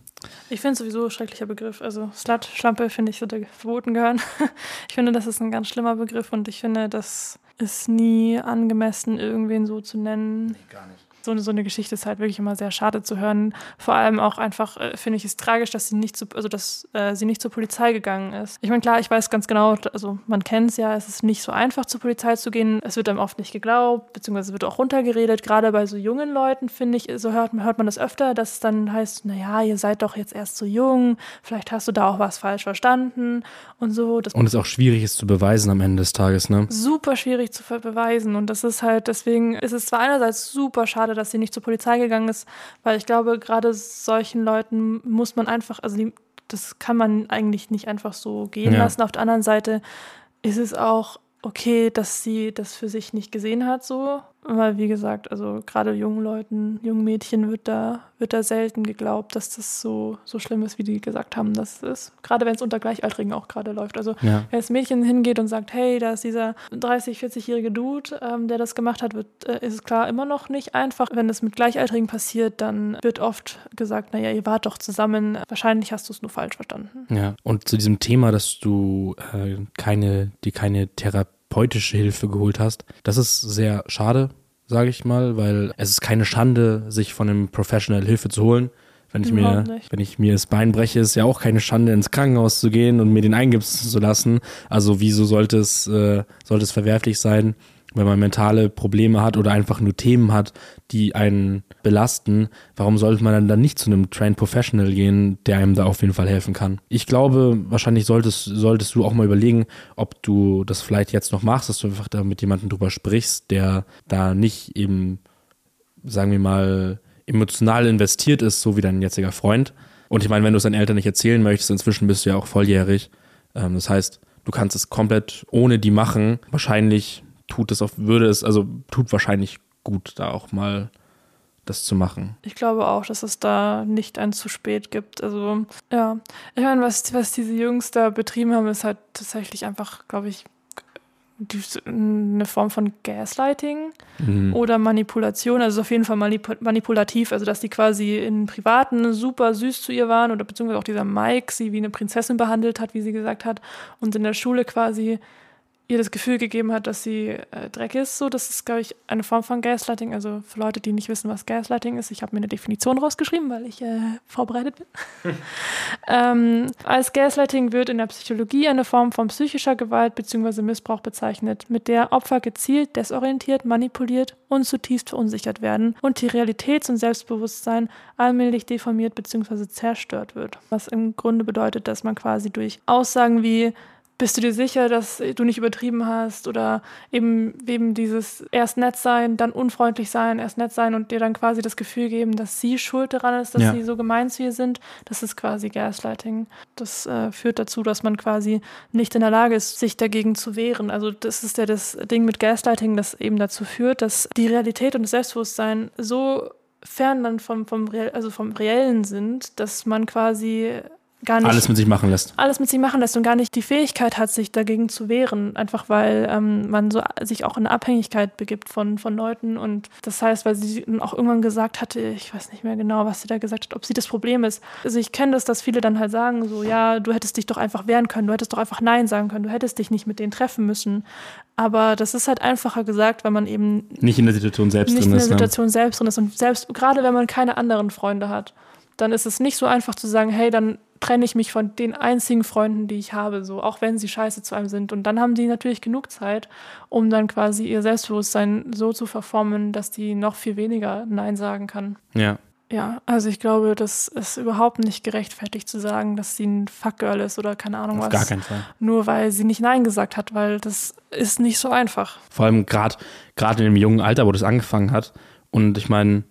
Ich finde sowieso ein schrecklicher Begriff. Also Slut, Schlampe finde ich sollte verboten gehören. <laughs> ich finde, das ist ein ganz schlimmer Begriff und ich finde, das ist nie angemessen, irgendwen so zu nennen. Nee, gar nicht so, so eine Geschichte ist halt wirklich immer sehr schade zu hören. Vor allem auch einfach, äh, finde ich es tragisch, dass sie nicht zu, also dass äh, sie nicht zur Polizei gegangen ist. Ich meine, klar, ich weiß ganz genau, also man kennt es ja, es ist nicht so einfach zur Polizei zu gehen. Es wird einem oft nicht geglaubt, beziehungsweise wird auch runtergeredet. Gerade bei so jungen Leuten, finde ich, so hört, hört man das öfter, dass es dann heißt, naja, ihr seid doch jetzt erst so jung, vielleicht hast du da auch was falsch verstanden und so. Das und es auch schwierig ist zu beweisen am Ende des Tages, ne? Super schwierig zu beweisen und das ist halt, deswegen ist es zwar einerseits super schade, schade, dass sie nicht zur Polizei gegangen ist, weil ich glaube, gerade solchen Leuten muss man einfach, also die, das kann man eigentlich nicht einfach so gehen Ja. lassen. Auf der anderen Seite ist es auch okay, dass sie das für sich nicht gesehen hat, so. Weil, wie gesagt, also gerade jungen Leuten, jungen Mädchen wird da, wird da selten geglaubt, dass das so, so schlimm ist, wie die gesagt haben, dass es ist. Gerade wenn es unter Gleichaltrigen auch gerade läuft. Also Ja. wenn das Mädchen hingeht und sagt, hey, da ist dieser 30-, 40-jährige Dude, ähm, der das gemacht hat, wird, äh, ist es klar immer noch nicht einfach. Wenn es mit Gleichaltrigen passiert, dann wird oft gesagt, naja, ihr wart doch zusammen, wahrscheinlich hast du es nur falsch verstanden. Ja, und zu diesem Thema, dass du äh, keine, dir keine therapeutische Hilfe geholt hast, das ist sehr schade, sage ich mal, weil es ist keine Schande, sich von einem Professional Hilfe zu holen. Wenn ich mir, wenn ich mir das Bein breche, ist ja auch keine Schande, ins Krankenhaus zu gehen und mir den eingipsen zu lassen. Also wieso sollte es, äh, sollte es verwerflich sein, wenn man mentale Probleme hat oder einfach nur Themen hat, die einen belasten? Warum sollte man dann, nicht zu einem Trained Professional gehen, der einem da auf jeden Fall helfen kann? Ich glaube, wahrscheinlich solltest, solltest du auch mal überlegen, ob du das vielleicht jetzt noch machst, dass du einfach da mit jemandem drüber sprichst, der da nicht eben sagen wir mal, emotional investiert ist, so wie dein jetziger Freund. Und ich meine, wenn du es deinen Eltern nicht erzählen möchtest, inzwischen bist du ja auch volljährig. Ähm, das heißt, du kannst es komplett ohne die machen. Wahrscheinlich tut es auf, würde es, also tut wahrscheinlich gut, da auch mal das zu machen. Ich glaube auch, dass es da nicht ein zu spät gibt. Also, ja. Ich meine, was, was diese Jungs da betrieben haben, ist halt tatsächlich einfach, glaube ich, die, eine Form von Gaslighting Mhm. oder Manipulation. Also auf jeden Fall manip manipulativ. Also, dass die quasi in Privaten super süß zu ihr waren oder beziehungsweise auch dieser Mike sie wie eine Prinzessin behandelt hat, wie sie gesagt hat. Und in der Schule quasi ihr das Gefühl gegeben hat, dass sie äh, Dreck ist. So, das ist, glaube ich, eine Form von Gaslighting. Also für Leute, die nicht wissen, was Gaslighting ist, ich habe mir eine Definition rausgeschrieben, weil ich äh, vorbereitet bin. <laughs> ähm, als Gaslighting wird in der Psychologie eine Form von psychischer Gewalt bzw. Missbrauch bezeichnet, mit der Opfer gezielt desorientiert, manipuliert und zutiefst verunsichert werden und die Realitäts- und Selbstbewusstsein allmählich deformiert bzw. zerstört wird. Was im Grunde bedeutet, dass man quasi durch Aussagen wie bist du dir sicher, dass du nicht übertrieben hast oder eben, eben dieses erst nett sein, dann unfreundlich sein, erst nett sein und dir dann quasi das Gefühl geben, dass sie schuld daran ist, dass Ja. sie so gemein zu ihr sind. Das ist quasi Gaslighting. Das äh, führt dazu, dass man quasi nicht in der Lage ist, sich dagegen zu wehren. Also das ist ja das Ding mit Gaslighting, das eben dazu führt, dass die Realität und das Selbstbewusstsein so fern dann vom, vom, Reell, also vom Reellen sind, dass man quasi gar nicht Alles mit sich machen lässt. alles mit sich machen lässt und gar nicht die Fähigkeit hat, sich dagegen zu wehren. Einfach weil ähm, man so sich auch in Abhängigkeit begibt von, von Leuten. Und das heißt, weil sie auch irgendwann gesagt hatte, ich weiß nicht mehr genau, was sie da gesagt hat, ob sie das Problem ist. Also ich kenne das, dass viele dann halt sagen, so, ja, du hättest dich doch einfach wehren können, du hättest doch einfach Nein sagen können, du hättest dich nicht mit denen treffen müssen. Aber das ist halt einfacher gesagt, weil man eben Nicht in der Situation selbst nicht drin in der ist. ne? Situation selbst drin ist. Und selbst gerade wenn man keine anderen Freunde hat, dann ist es nicht so einfach zu sagen, hey, dann trenne ich mich von den einzigen Freunden, die ich habe, so, auch wenn sie scheiße zu einem sind. Und dann haben die natürlich genug Zeit, um dann quasi ihr Selbstbewusstsein so zu verformen, dass die noch viel weniger Nein sagen kann. Ja. Ja, also ich glaube, das ist überhaupt nicht gerechtfertigt zu sagen, dass sie ein Fuckgirl ist oder keine Ahnung Auf was. gar keinen Fall. Nur weil sie nicht Nein gesagt hat, weil das ist nicht so einfach. Vor allem gerade gerade in dem jungen Alter, wo das angefangen hat. Und ich meine,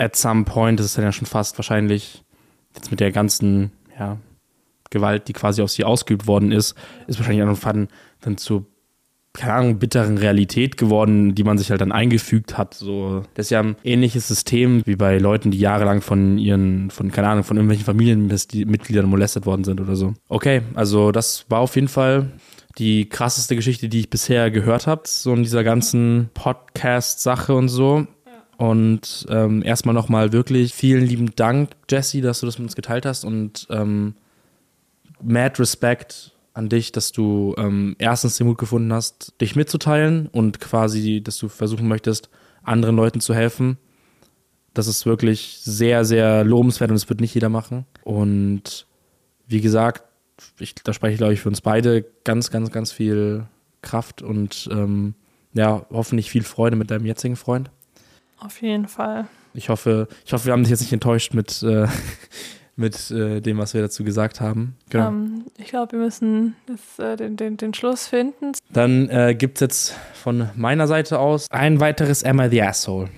at some point ist es dann ja schon fast wahrscheinlich jetzt mit der ganzen ja, Gewalt, die quasi auf sie ausgeübt worden ist, ist wahrscheinlich irgendwann dann zu keine Ahnung, bitteren Realität geworden, die man sich halt dann eingefügt hat. So, das ist ja ein ähnliches System wie bei Leuten, die jahrelang von ihren, von, keine Ahnung, von irgendwelchen Familienmitgliedern molestet worden sind oder so. Okay, also das war auf jeden Fall die krasseste Geschichte, die ich bisher gehört habe, so in dieser ganzen Podcast-Sache und so. Und ähm, erstmal nochmal wirklich vielen lieben Dank, Jesse, dass du das mit uns geteilt hast und ähm, mad Respect an dich, dass du ähm, erstens den Mut gefunden hast, dich mitzuteilen und quasi, dass du versuchen möchtest, anderen Leuten zu helfen. Das ist wirklich sehr, sehr lobenswert und das wird nicht jeder machen. Und wie gesagt, ich, da spreche ich, glaube ich, für uns beide ganz, ganz, ganz viel Kraft und ähm, ja, hoffentlich viel Freude mit deinem jetzigen Freund. Auf jeden Fall. Ich hoffe, ich hoffe, wir haben dich jetzt nicht enttäuscht mit, äh, <laughs> mit äh, dem, was wir dazu gesagt haben. Genau. Ähm, ich glaube, wir müssen jetzt, äh, den, den, den Schluss finden. Dann äh, gibt es jetzt von meiner Seite aus ein weiteres I the Asshole.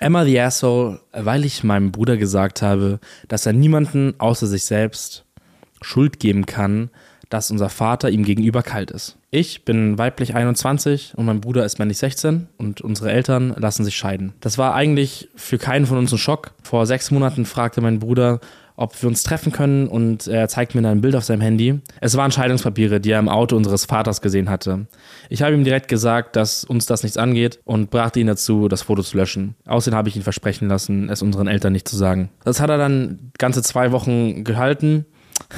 Emma the Asshole, weil ich meinem Bruder gesagt habe, dass er niemanden außer sich selbst Schuld geben kann, dass unser Vater ihm gegenüber kalt ist. Ich bin weiblich 21 und mein Bruder ist männlich 16 und unsere Eltern lassen sich scheiden. Das war eigentlich für keinen von uns ein Schock. Vor sechs Monaten fragte mein Bruder, ob wir uns treffen können und er zeigt mir dann ein Bild auf seinem Handy. Es waren Scheidungspapiere, die er im Auto unseres Vaters gesehen hatte. Ich habe ihm direkt gesagt, dass uns das nichts angeht und brachte ihn dazu, das Foto zu löschen. Außerdem habe ich ihn versprechen lassen, es unseren Eltern nicht zu sagen. Das hat er dann ganze zwei Wochen gehalten.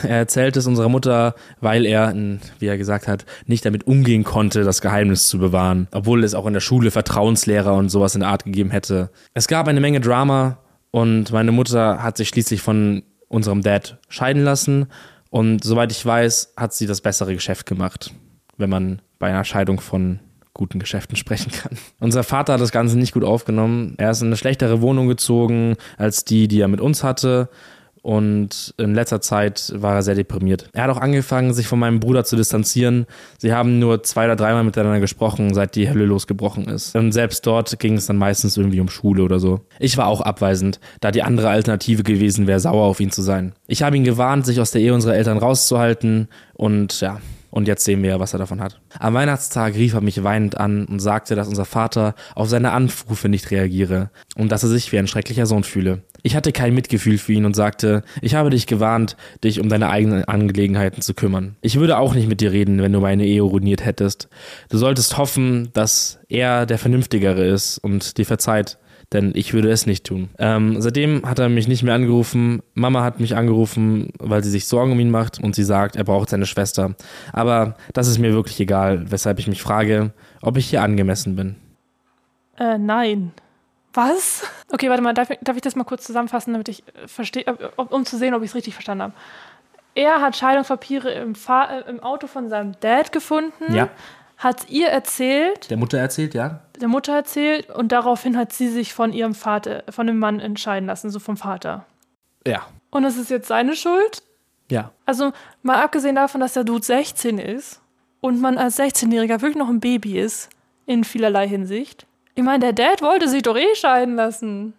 Er erzählt es unserer Mutter, weil er, wie er gesagt hat, nicht damit umgehen konnte, das Geheimnis zu bewahren, obwohl es auch in der Schule Vertrauenslehrer und sowas in der Art gegeben hätte. Es gab eine Menge Drama und meine Mutter hat sich schließlich von unserem Dad scheiden lassen. Und soweit ich weiß, hat sie das bessere Geschäft gemacht, wenn man bei einer Scheidung von guten Geschäften sprechen kann. Unser Vater hat das Ganze nicht gut aufgenommen. Er ist in eine schlechtere Wohnung gezogen als die, die er mit uns hatte und in letzter Zeit war er sehr deprimiert. Er hat auch angefangen, sich von meinem Bruder zu distanzieren. Sie haben nur zwei oder dreimal miteinander gesprochen, seit die Hölle losgebrochen ist. Und selbst dort ging es dann meistens irgendwie um Schule oder so. Ich war auch abweisend, da die andere Alternative gewesen wäre, sauer auf ihn zu sein. Ich habe ihn gewarnt, sich aus der Ehe unserer Eltern rauszuhalten und ja, und jetzt sehen wir ja, was er davon hat. Am Weihnachtstag rief er mich weinend an und sagte, dass unser Vater auf seine Anrufe nicht reagiere und dass er sich wie ein schrecklicher Sohn fühle. Ich hatte kein Mitgefühl für ihn und sagte, ich habe dich gewarnt, dich um deine eigenen Angelegenheiten zu kümmern. Ich würde auch nicht mit dir reden, wenn du meine Ehe ruiniert hättest. Du solltest hoffen, dass er der Vernünftigere ist und dir verzeiht denn ich würde es nicht tun. Ähm, seitdem hat er mich nicht mehr angerufen. Mama hat mich angerufen, weil sie sich Sorgen um ihn macht und sie sagt, er braucht seine Schwester. Aber das ist mir wirklich egal, weshalb ich mich frage, ob ich hier angemessen bin. Äh, nein. Was? Okay, warte mal, darf, darf ich das mal kurz zusammenfassen, damit ich äh, verstehe, um zu sehen, ob ich es richtig verstanden habe. Er hat Scheidungspapiere im, Fahr äh, im Auto von seinem Dad gefunden. Ja hat ihr erzählt. Der Mutter erzählt, ja. Der Mutter erzählt und daraufhin hat sie sich von ihrem Vater, von dem Mann entscheiden lassen, so vom Vater. Ja. Und das ist jetzt seine Schuld? Ja. Also mal abgesehen davon, dass der Dude 16 ist und man als 16-Jähriger wirklich noch ein Baby ist, in vielerlei Hinsicht. Ich meine, der Dad wollte sich doch eh scheiden lassen.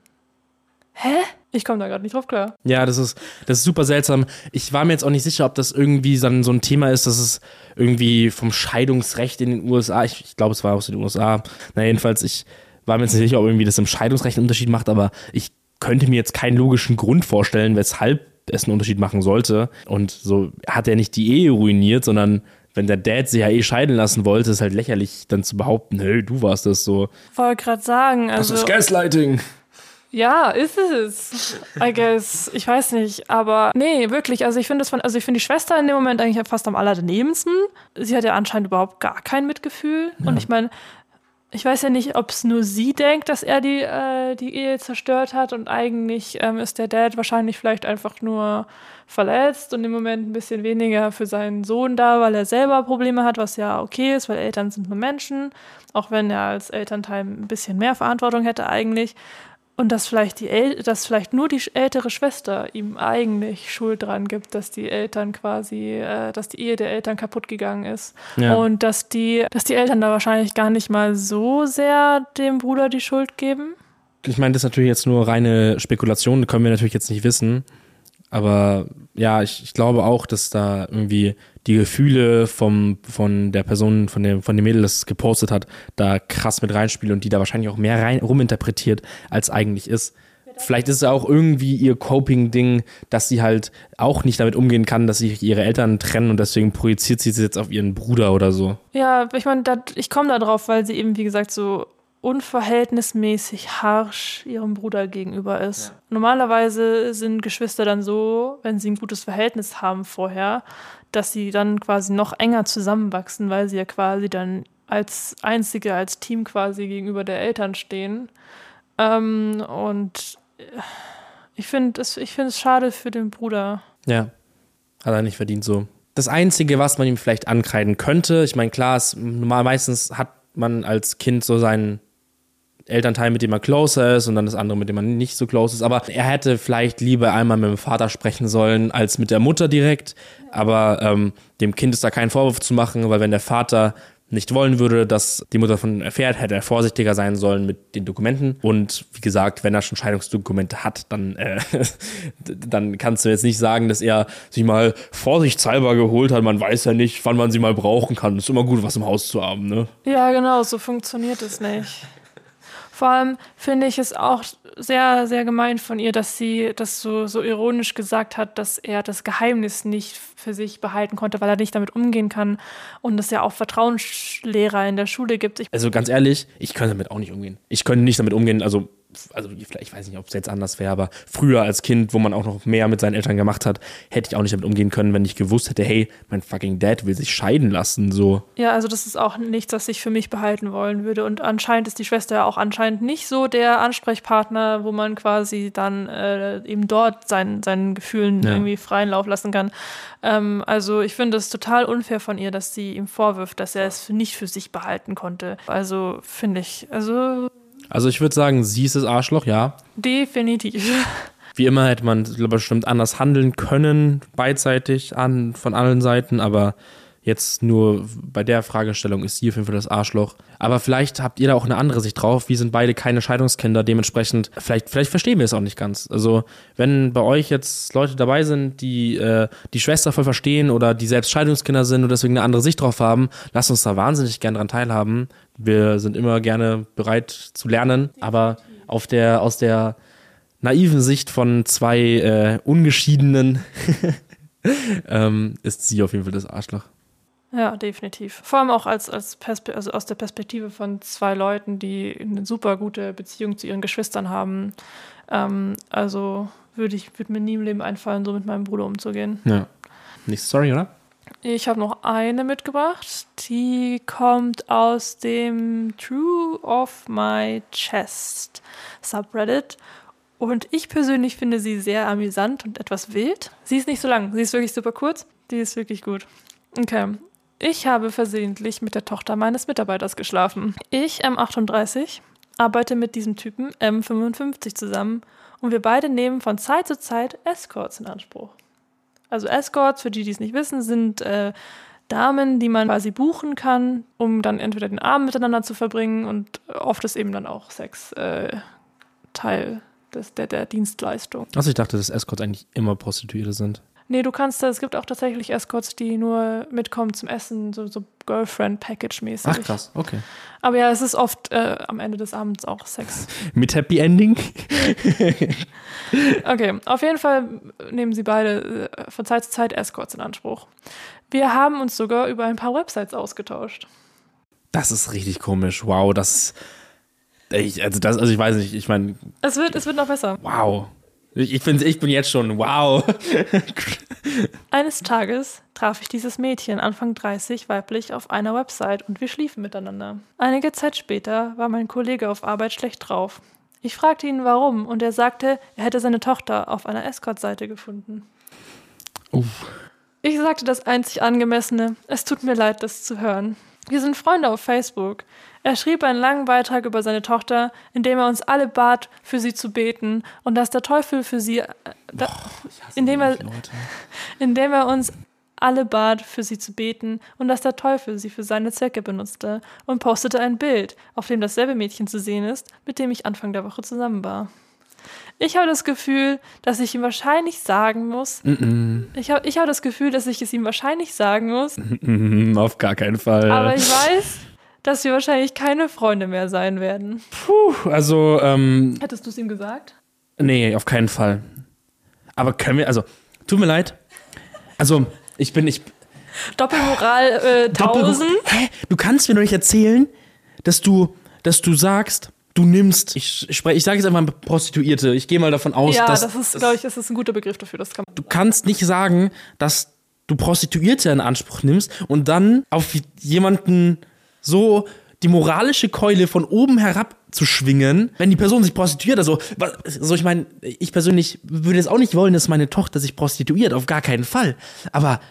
Hä? Ich komme da gerade nicht drauf klar. Ja, das ist, das ist super seltsam. Ich war mir jetzt auch nicht sicher, ob das irgendwie so ein, so ein Thema ist, dass es irgendwie vom Scheidungsrecht in den USA, ich, ich glaube, es war aus den USA. Na, jedenfalls, ich war mir jetzt nicht sicher, ob irgendwie das im Scheidungsrecht einen Unterschied macht, aber ich könnte mir jetzt keinen logischen Grund vorstellen, weshalb es einen Unterschied machen sollte. Und so hat er nicht die Ehe ruiniert, sondern wenn der Dad sich ja eh scheiden lassen wollte, ist halt lächerlich, dann zu behaupten, hey, du warst das so. Wollte gerade sagen, also. Das ist Gaslighting. Ja, ist es. I guess. Ich weiß nicht. Aber nee, wirklich. Also ich finde von, also ich finde die Schwester in dem Moment eigentlich fast am allerdanebensten. Sie hat ja anscheinend überhaupt gar kein Mitgefühl. Ja. Und ich meine, ich weiß ja nicht, ob es nur sie denkt, dass er die, äh, die Ehe zerstört hat und eigentlich ähm, ist der Dad wahrscheinlich vielleicht einfach nur verletzt und im Moment ein bisschen weniger für seinen Sohn da, weil er selber Probleme hat, was ja okay ist, weil Eltern sind nur Menschen, auch wenn er als Elternteil ein bisschen mehr Verantwortung hätte eigentlich. Und dass vielleicht, die El dass vielleicht nur die ältere Schwester ihm eigentlich Schuld dran gibt, dass die Eltern quasi, äh, dass die Ehe der Eltern kaputt gegangen ist. Ja. Und dass die, dass die Eltern da wahrscheinlich gar nicht mal so sehr dem Bruder die Schuld geben. Ich meine, das ist natürlich jetzt nur reine Spekulation, können wir natürlich jetzt nicht wissen. Aber ja, ich, ich glaube auch, dass da irgendwie die Gefühle vom, von der Person, von dem, von dem Mädel, das gepostet hat, da krass mit reinspielen und die da wahrscheinlich auch mehr rein ruminterpretiert, als eigentlich ist. Vielleicht ist es auch irgendwie ihr Coping-Ding, dass sie halt auch nicht damit umgehen kann, dass sich ihre Eltern trennen und deswegen projiziert sie es jetzt auf ihren Bruder oder so. Ja, ich meine, ich komme da drauf, weil sie eben, wie gesagt, so unverhältnismäßig harsh ihrem Bruder gegenüber ist. Ja. Normalerweise sind Geschwister dann so, wenn sie ein gutes Verhältnis haben vorher, dass sie dann quasi noch enger zusammenwachsen, weil sie ja quasi dann als Einzige, als Team quasi gegenüber der Eltern stehen. Ähm, und ich finde es ich find schade für den Bruder. Ja, hat er nicht verdient so. Das Einzige, was man ihm vielleicht ankreiden könnte, ich meine, klar, es, normal meistens hat man als Kind so seinen Elternteil, mit dem er closer ist und dann das andere, mit dem man nicht so close ist. Aber er hätte vielleicht lieber einmal mit dem Vater sprechen sollen als mit der Mutter direkt. Aber ähm, dem Kind ist da kein Vorwurf zu machen, weil wenn der Vater nicht wollen würde, dass die Mutter davon erfährt, hätte er vorsichtiger sein sollen mit den Dokumenten. Und wie gesagt, wenn er schon Scheidungsdokumente hat, dann, äh, <laughs> dann kannst du jetzt nicht sagen, dass er sich mal vorsichtshalber geholt hat. Man weiß ja nicht, wann man sie mal brauchen kann. ist immer gut, was im Haus zu haben, ne? Ja, genau, so funktioniert es nicht. Vor allem finde ich es auch sehr, sehr gemein von ihr, dass sie das so, so ironisch gesagt hat, dass er das Geheimnis nicht für sich behalten konnte, weil er nicht damit umgehen kann und es ja auch Vertrauenslehrer in der Schule gibt. Ich also ganz ehrlich, ich könnte damit auch nicht umgehen. Ich könnte nicht damit umgehen, also also ich weiß nicht, ob es jetzt anders wäre, aber früher als Kind, wo man auch noch mehr mit seinen Eltern gemacht hat, hätte ich auch nicht damit umgehen können, wenn ich gewusst hätte, hey, mein fucking Dad will sich scheiden lassen, so. Ja, also das ist auch nichts, was ich für mich behalten wollen würde. Und anscheinend ist die Schwester ja auch anscheinend nicht so der Ansprechpartner, wo man quasi dann äh, eben dort sein, seinen Gefühlen ja. irgendwie freien Lauf lassen kann. Ähm, also ich finde es total unfair von ihr, dass sie ihm vorwirft, dass er es nicht für sich behalten konnte. Also finde ich, also also ich würde sagen, sie ist das Arschloch, ja. Definitiv. <laughs> Wie immer hätte man bestimmt anders handeln können, beidseitig an, von allen Seiten, aber jetzt nur bei der Fragestellung ist sie auf jeden Fall das Arschloch. Aber vielleicht habt ihr da auch eine andere Sicht drauf. Wir sind beide keine Scheidungskinder, dementsprechend, vielleicht, vielleicht verstehen wir es auch nicht ganz. Also, wenn bei euch jetzt Leute dabei sind, die äh, die Schwester voll verstehen oder die selbst Scheidungskinder sind und deswegen eine andere Sicht drauf haben, lasst uns da wahnsinnig gern dran teilhaben. Wir sind immer gerne bereit zu lernen, aber auf der, aus der naiven Sicht von zwei äh, Ungeschiedenen <laughs> ähm, ist sie auf jeden Fall das Arschloch. Ja, definitiv. Vor allem auch als, als Perspe also aus der Perspektive von zwei Leuten, die eine super gute Beziehung zu ihren Geschwistern haben. Ähm, also würde ich würde mir nie im Leben einfallen, so mit meinem Bruder umzugehen. Ja. Nicht sorry, oder? Ich habe noch eine mitgebracht. Die kommt aus dem True of My Chest Subreddit. Und ich persönlich finde sie sehr amüsant und etwas wild. Sie ist nicht so lang, sie ist wirklich super kurz. Die ist wirklich gut. Okay. Ich habe versehentlich mit der Tochter meines Mitarbeiters geschlafen. Ich, M38, arbeite mit diesem Typen M55 zusammen und wir beide nehmen von Zeit zu Zeit Escorts in Anspruch. Also Escorts, für die, die es nicht wissen, sind äh, Damen, die man quasi buchen kann, um dann entweder den Abend miteinander zu verbringen und oft ist eben dann auch Sex äh, Teil des, der, der Dienstleistung. Also ich dachte, dass Escorts eigentlich immer Prostituierte sind. Nee, du kannst, es gibt auch tatsächlich Escorts, die nur mitkommen zum Essen, so, so Girlfriend-Package-mäßig. Ach krass, okay. Aber ja, es ist oft äh, am Ende des Abends auch Sex. <laughs> Mit Happy Ending? <laughs> okay, auf jeden Fall nehmen sie beide äh, von Zeit zu Zeit Escorts in Anspruch. Wir haben uns sogar über ein paar Websites ausgetauscht. Das ist richtig komisch. Wow, das. Ich, also, das, also ich weiß nicht, ich meine. Es wird, es wird noch besser. Wow. Ich, ich, ich bin jetzt schon, wow. <laughs> Eines Tages traf ich dieses Mädchen, Anfang 30, weiblich, auf einer Website und wir schliefen miteinander. Einige Zeit später war mein Kollege auf Arbeit schlecht drauf. Ich fragte ihn warum und er sagte, er hätte seine Tochter auf einer Escort-Seite gefunden. Uff. Ich sagte das einzig Angemessene. Es tut mir leid, das zu hören. Wir sind Freunde auf Facebook. Er schrieb einen langen Beitrag über seine Tochter, in dem er uns alle bat, für sie zu beten und dass der Teufel für sie, äh, da, Boah, indem, er, <laughs> indem er uns alle bat, für sie zu beten und dass der Teufel sie für seine Zwecke benutzte und postete ein Bild, auf dem dasselbe Mädchen zu sehen ist, mit dem ich Anfang der Woche zusammen war. Ich habe das Gefühl, dass ich ihm wahrscheinlich sagen muss. Mm -mm. Ich habe ich hab das Gefühl, dass ich es ihm wahrscheinlich sagen muss. Mm auf gar keinen Fall. Aber ich weiß, dass wir wahrscheinlich keine Freunde mehr sein werden. Puh, also. Ähm, Hättest du es ihm gesagt? Nee, auf keinen Fall. Aber können wir, also, tut mir leid. Also, ich bin, ich. Doppelmoral äh, 1000. Doppel Hä? Du kannst mir doch nicht erzählen, dass du, dass du sagst, du nimmst, ich, ich, ich sage jetzt einfach mal Prostituierte, ich gehe mal davon aus, ja, dass. Ja, das ist, glaube ich, das ist ein guter Begriff dafür. Das kann du kannst nicht sagen, dass du Prostituierte in Anspruch nimmst und dann auf jemanden so die moralische Keule von oben herab zu schwingen, wenn die Person sich prostituiert. Also, also ich meine, ich persönlich würde es auch nicht wollen, dass meine Tochter sich prostituiert, auf gar keinen Fall. Aber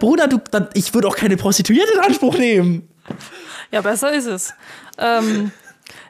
Bruder, du, ich würde auch keine Prostituierte in Anspruch nehmen. Ja, besser ist es. Ähm,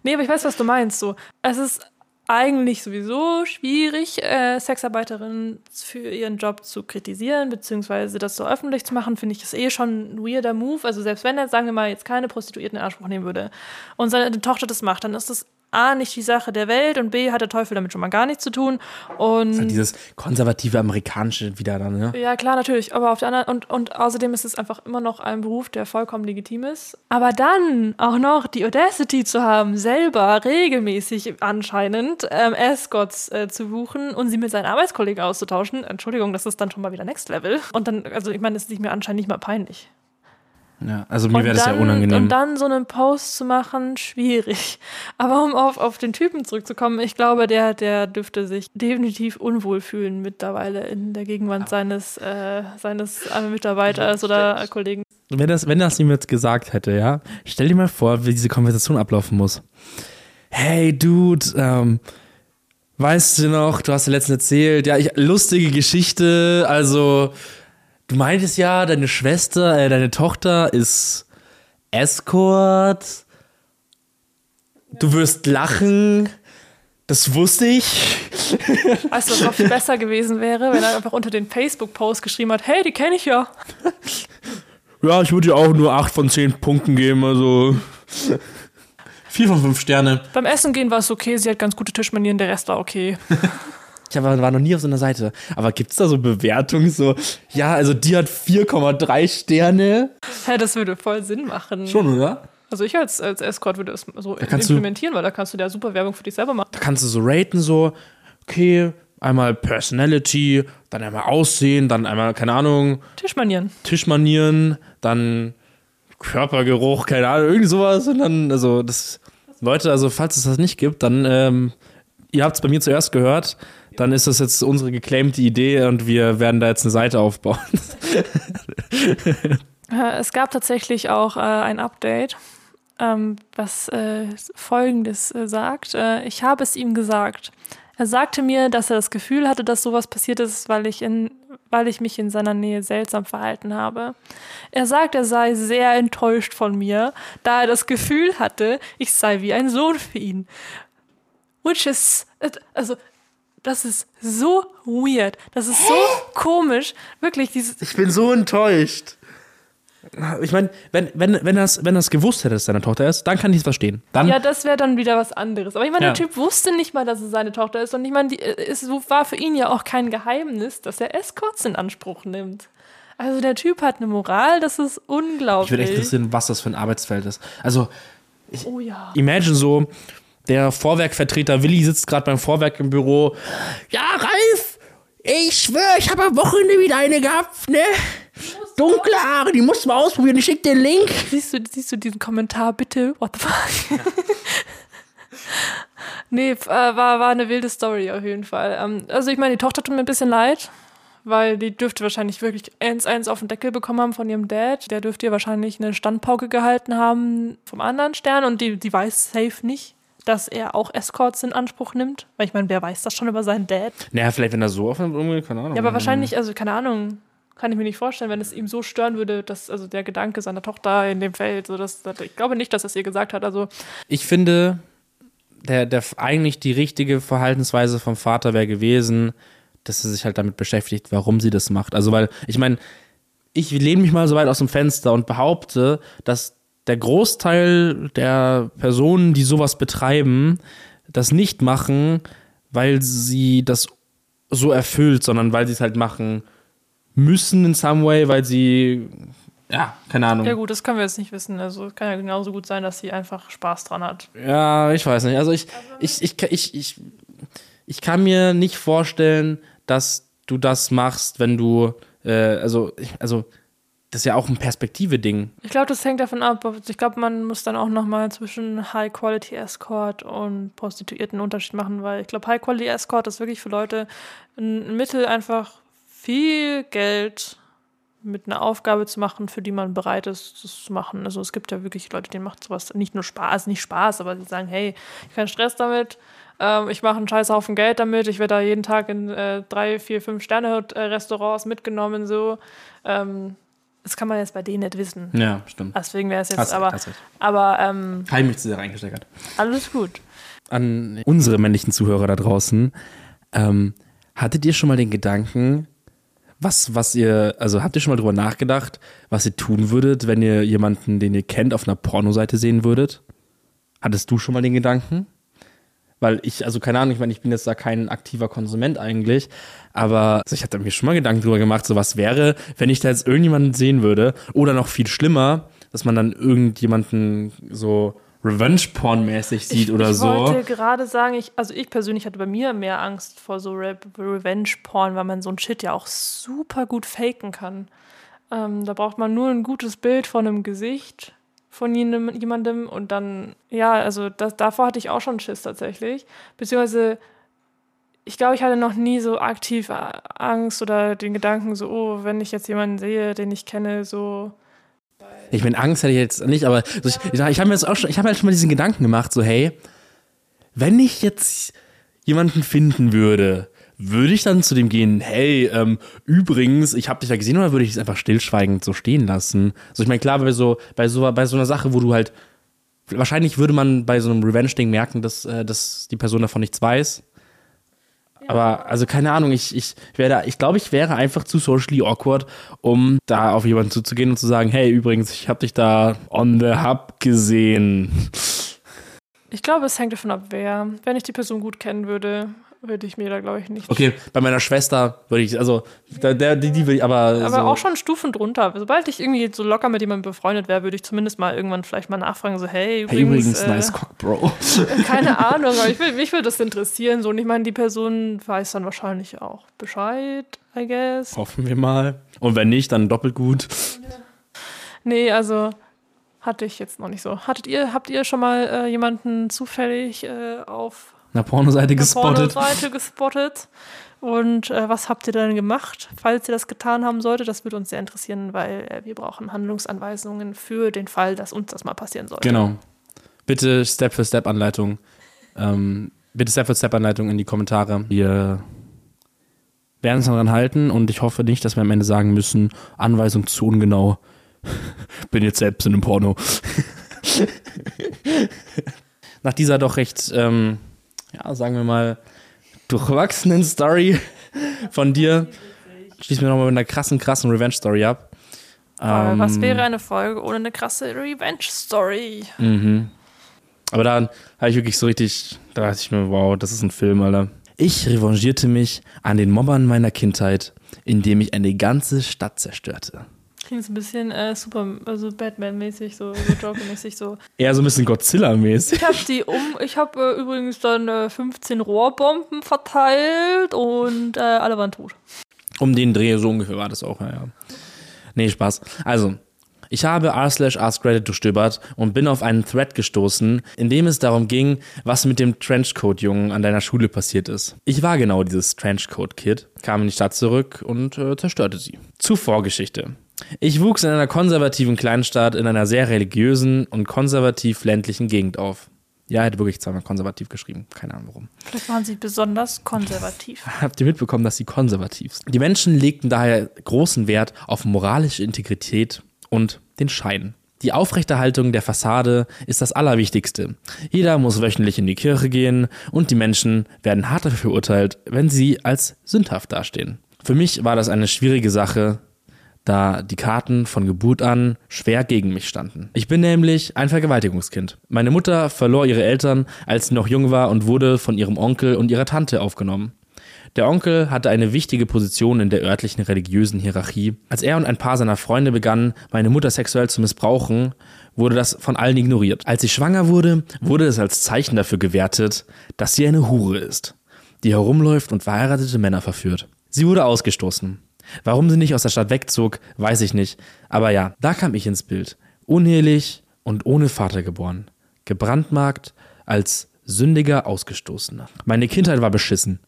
nee, aber ich weiß, was du meinst. So, es ist eigentlich sowieso schwierig, äh, Sexarbeiterinnen für ihren Job zu kritisieren, beziehungsweise das so öffentlich zu machen, finde ich das eh schon ein weirder Move. Also selbst wenn er, sagen wir mal, jetzt keine Prostituierten in Anspruch nehmen würde und seine Tochter das macht, dann ist das A, nicht die Sache der Welt und B, hat der Teufel damit schon mal gar nichts zu tun. Und Halt dieses konservative amerikanische wieder dann, ne? ja, klar, natürlich. Aber auf der anderen, und, und außerdem ist es einfach immer noch ein Beruf, der vollkommen legitim ist. Aber dann auch noch die Audacity zu haben, selber regelmäßig anscheinend ähm, Escorts äh, zu buchen und sie mit seinen Arbeitskollegen auszutauschen. Entschuldigung, das ist dann schon mal wieder Next Level. Und dann, also ich meine, es ist mir anscheinend nicht mal peinlich. Ja, also mir Und wäre das ja dann- unangenehm. Und dann so einen Post zu machen, schwierig. <laughs> Aber um auf, auf den Typen zurückzukommen, ich glaube, der, der dürfte sich definitiv unwohl fühlen mittlerweile in der Gegenwart seines, äh, seines äh, Mitarbeiters oder Kollegen. wenn das, wenn das ihm jetzt gesagt hätte, ja, stell dir mal vor, wie diese Konversation ablaufen muss. Hey, Dude, ähm, weißt du noch, du hast dir letztens erzählt, ja, ich, lustige Geschichte, also, du meintest ja, deine Schwester, äh, deine Tochter ist Escort, du wirst lachen, das wusste ich. <laughs> Weißt du, was noch viel besser gewesen wäre, wenn er einfach unter den Facebook-Post geschrieben hat, hey, die kenne ich ja. <laughs> Ja, ich würde dir auch nur 8 von 10 Punkten geben, also 4 von 5 Sterne. Beim Essen gehen war es okay, sie hat ganz gute Tischmanieren, der Rest war okay. <laughs> Ich hab- war noch nie auf so einer Seite. Aber gibt's da so Bewertungen so, ja, also die hat 4,3 Sterne? Hä, das würde voll Sinn machen. Schon, oder? Also ich als, als Escort würde es so kannst du- implementieren, weil da kannst du ja super Werbung für dich selber machen. Da kannst du so raten, so, okay, einmal Personality, dann einmal Aussehen, dann einmal, keine Ahnung, Tischmanieren. Tischmanieren, dann Körpergeruch, keine Ahnung, irgendwie sowas. Und dann, also das, Leute, also falls es das nicht gibt, dann, ähm, ihr habt es bei mir zuerst gehört, dann ist das jetzt unsere geclaimte Idee und wir werden da jetzt eine Seite aufbauen. <laughs> Äh, Es gab tatsächlich auch äh, ein Update, ähm, was äh, Folgendes äh, sagt. Äh, ich habe es ihm gesagt. Er sagte mir, dass er das Gefühl hatte, dass sowas passiert ist, weil ich, in, weil ich mich in seiner Nähe seltsam verhalten habe. Er sagt, er sei sehr enttäuscht von mir, da er das Gefühl hatte, ich sei wie ein Sohn für ihn. Which is, also, das ist so weird. Das ist so komisch. Wirklich, dieses, Ich bin so enttäuscht. Ich meine, wenn, wenn, wenn das, wenn das gewusst hätte, dass es seine Tochter ist, dann kann ich es verstehen. Dann, Ja, das wäre dann wieder was anderes. Aber ich meine, Ja. der Typ wusste nicht mal, dass es seine Tochter ist. Und ich meine, äh, es war für ihn ja auch kein Geheimnis, dass er Escorts in Anspruch nimmt. Also der Typ hat eine Moral, das ist ich unglaublich. würde echt interessieren, was das für ein Arbeitsfeld ist. Also, oh ja. imagine so, der Vorwerkvertreter Willi sitzt gerade beim Vorwerk im Büro. Ja, Ralf, ich schwöre, ich habe am Wochenende wieder eine gehabt, ne? Dunkle Haare, die musst du mal ausprobieren. Ich schick dir den Link. Siehst du, siehst du diesen Kommentar bitte? What the fuck? <laughs> nee, f- äh, war, war eine wilde Story auf jeden Fall. Ähm, also ich meine, die Tochter tut mir ein bisschen leid, weil die dürfte wahrscheinlich wirklich eins, eins auf den Deckel bekommen haben von ihrem Dad. Der dürfte ihr wahrscheinlich eine Standpauke gehalten haben vom anderen Stern und die, die weiß safe nicht, dass er auch Escorts in Anspruch nimmt. Weil ich meine, wer weiß das schon über seinen Dad? Naja, vielleicht, wenn er so offen umgeht, keine Ahnung. Ja, aber wahrscheinlich, also keine Ahnung, kann ich mir nicht vorstellen, wenn es ihm so stören würde, dass also der Gedanke seiner Tochter in dem Feld, so dass, dass ich glaube nicht, dass er es ihr gesagt hat. Also Ich finde, der, der eigentlich die richtige Verhaltensweise vom Vater wäre gewesen, dass er sich halt damit beschäftigt, warum sie das macht. Also, weil, ich meine, ich lehne mich mal so weit aus dem Fenster und behaupte, dass der Großteil der Personen, die sowas betreiben, das nicht machen, weil sie das so erfüllt, sondern weil sie es halt machen müssen in some way, weil sie, ja, keine Ahnung. ja gut, das können wir jetzt nicht wissen. Also es kann ja genauso gut sein, dass sie einfach Spaß dran hat. Ja, ich weiß nicht. Also ich, ich, ich, ich, ich, ich kann mir nicht vorstellen, dass du das machst, wenn du, äh, also, ich- also, das ist ja auch ein Perspektive-Ding. Ich glaube, das hängt davon ab. Ich glaube, man muss dann auch nochmal zwischen High-Quality Escort und Prostituierten einen Unterschied machen, weil ich glaube, High-Quality Escort ist wirklich für Leute ein Mittel, einfach viel Geld mit einer Aufgabe zu machen, für die man bereit ist, das zu machen. Also es gibt ja wirklich Leute, denen macht sowas nicht nur Spaß, nicht Spaß, aber die sagen, hey, ich keinen Stress damit, ähm, ich mache einen scheiß Haufen Geld damit, ich werde da jeden Tag in äh, drei, vier, fünf Sterne-Restaurants mitgenommen, so. Ähm, das kann man jetzt bei denen nicht wissen. Ja, stimmt. Deswegen wäre es jetzt, Hast aber, hast aber ähm, Habe ich mich zu sehr reingesteckert. alles gut. an unsere männlichen Zuhörer da draußen. Ähm, hattet ihr schon mal den Gedanken, was, was ihr, also habt ihr schon mal drüber nachgedacht, was ihr tun würdet, wenn ihr jemanden, den ihr kennt, auf einer Pornoseite sehen würdet? Hattest du schon mal den Gedanken? Weil ich, also keine Ahnung, ich meine, ich bin jetzt da kein aktiver Konsument eigentlich, aber also ich hatte mir schon mal Gedanken drüber gemacht, so was wäre, wenn ich da jetzt irgendjemanden sehen würde, oder noch viel schlimmer, dass man dann irgendjemanden so Revenge-Porn-mäßig sieht ich, oder ich so. Ich wollte gerade sagen, ich, also ich persönlich hatte bei mir mehr Angst vor so Re Revenge-Porn, weil man so ein Shit ja auch super gut faken kann. Ähm, da braucht man nur ein gutes Bild von einem Gesicht von jemandem und dann, ja, also das, davor hatte ich auch schon Schiss tatsächlich. Beziehungsweise, ich glaube, ich hatte noch nie so aktiv Angst oder den Gedanken so, oh, wenn ich jetzt jemanden sehe, den ich kenne, so. Ich meine, Angst hätte ich jetzt nicht, aber so ich, ich habe mir jetzt auch schon, ich habe halt schon mal diesen Gedanken gemacht, so, hey, wenn ich jetzt jemanden finden würde, würde ich dann zu dem gehen, hey, ähm, übrigens, ich habe dich da gesehen, oder würde ich es einfach stillschweigend so stehen lassen? So, ich meine, klar, bei so, bei so, bei so einer Sache, wo du halt, wahrscheinlich würde man bei so einem Revenge-Ding merken, dass, äh, dass die Person davon nichts weiß. Aber, also keine Ahnung, ich, ich wäre ich glaube, ich wäre einfach zu socially awkward, um da auf jemanden zuzugehen und zu sagen, hey, übrigens, ich habe dich da on the hub gesehen. Ich glaube, es hängt davon ab, wer. Wenn ich die Person gut kennen würde, würde ich mir da, glaube ich, nicht. Okay, bei meiner Schwester würde ich, also, der, der, die, die will ich, aber. Aber so. auch schon Stufen drunter. Sobald ich irgendwie so locker mit jemandem befreundet wäre, würde ich zumindest mal irgendwann vielleicht mal nachfragen, so, hey, übrigens. Hey, übrigens, äh, nice cock, Bro. Keine <laughs> Ahnung, aber ich will, mich würde das interessieren. So, und ich meine, die Person weiß dann wahrscheinlich auch Bescheid, I guess. Hoffen wir mal. Und wenn nicht, dann doppelt gut. Nee, also. Hatte ich jetzt noch nicht so. Hattet ihr, habt ihr schon mal äh, jemanden zufällig äh, auf einer Pornoseite gespottet. Pornoseite gespottet. Und äh, was habt ihr dann gemacht, falls ihr das getan haben solltet? Das würde uns sehr interessieren, weil äh, wir brauchen Handlungsanweisungen für den Fall, dass uns das mal passieren sollte. Genau. Bitte Step-für-Step-Anleitung. Ähm, bitte Step-für-Step-Anleitung in die Kommentare. Wir werden uns daran halten und ich hoffe nicht, dass wir am Ende sagen müssen, Anweisung zu ungenau. <laughs> Bin jetzt selbst in einem Porno. <laughs> Nach dieser doch recht ähm, ja, sagen wir mal, durchwachsenen Story von dir. Schließen wir nochmal mit einer krassen, krassen Revenge-Story ab. Ähm, was wäre eine Folge ohne eine krasse Revenge-Story? Mhm. Aber da habe ich wirklich so richtig, da dachte ich mir, wow, das ist ein Film, Alter. Ich revanchierte mich an den Mobbern meiner Kindheit, indem ich eine ganze Stadt zerstörte. Klingt so ein bisschen äh, super, also Batman-mäßig, so, so Joker-mäßig, so. <laughs> Eher so ein bisschen Godzilla-mäßig. Ich habe die um, ich habe äh, übrigens dann äh, 15 Rohrbomben verteilt und äh, alle waren tot. Um den Dreh so ungefähr war das auch, ja. ja. Nee, Spaß. Also, ich habe r slash askreddit durchstöbert und bin auf einen Thread gestoßen, in dem es darum ging, was mit dem Trenchcoat-Jungen an deiner Schule passiert ist. Ich war genau dieses Trenchcoat-Kid, kam in die Stadt zurück und äh, zerstörte sie. Zur Vorgeschichte. Ich wuchs in einer konservativen Kleinstadt in einer sehr religiösen und konservativ ländlichen Gegend auf. Ja, hätte wirklich zweimal konservativ geschrieben. Keine Ahnung warum. Vielleicht waren sie besonders konservativ. <laughs> Habt ihr mitbekommen, dass sie konservativ sind? Die Menschen legten daher großen Wert auf moralische Integrität und den Schein. Die Aufrechterhaltung der Fassade ist das Allerwichtigste. Jeder muss wöchentlich in die Kirche gehen und die Menschen werden hart dafür verurteilt, wenn sie als sündhaft dastehen. Für mich war das eine schwierige Sache, da die Karten von Geburt an schwer gegen mich standen. Ich bin nämlich ein Vergewaltigungskind. Meine Mutter verlor ihre Eltern, als sie noch jung war und wurde von ihrem Onkel und ihrer Tante aufgenommen. Der Onkel hatte eine wichtige Position in der örtlichen religiösen Hierarchie. Als er und ein paar seiner Freunde begannen, meine Mutter sexuell zu missbrauchen, wurde das von allen ignoriert. Als sie schwanger wurde, wurde es als Zeichen dafür gewertet, dass sie eine Hure ist, die herumläuft und verheiratete Männer verführt. Sie wurde ausgestoßen. Warum sie nicht aus der Stadt wegzog, weiß ich nicht. Aber ja, da kam ich ins Bild. Unehelich und ohne Vater geboren. Gebrandmarkt als sündiger Ausgestoßener. Meine Kindheit war beschissen.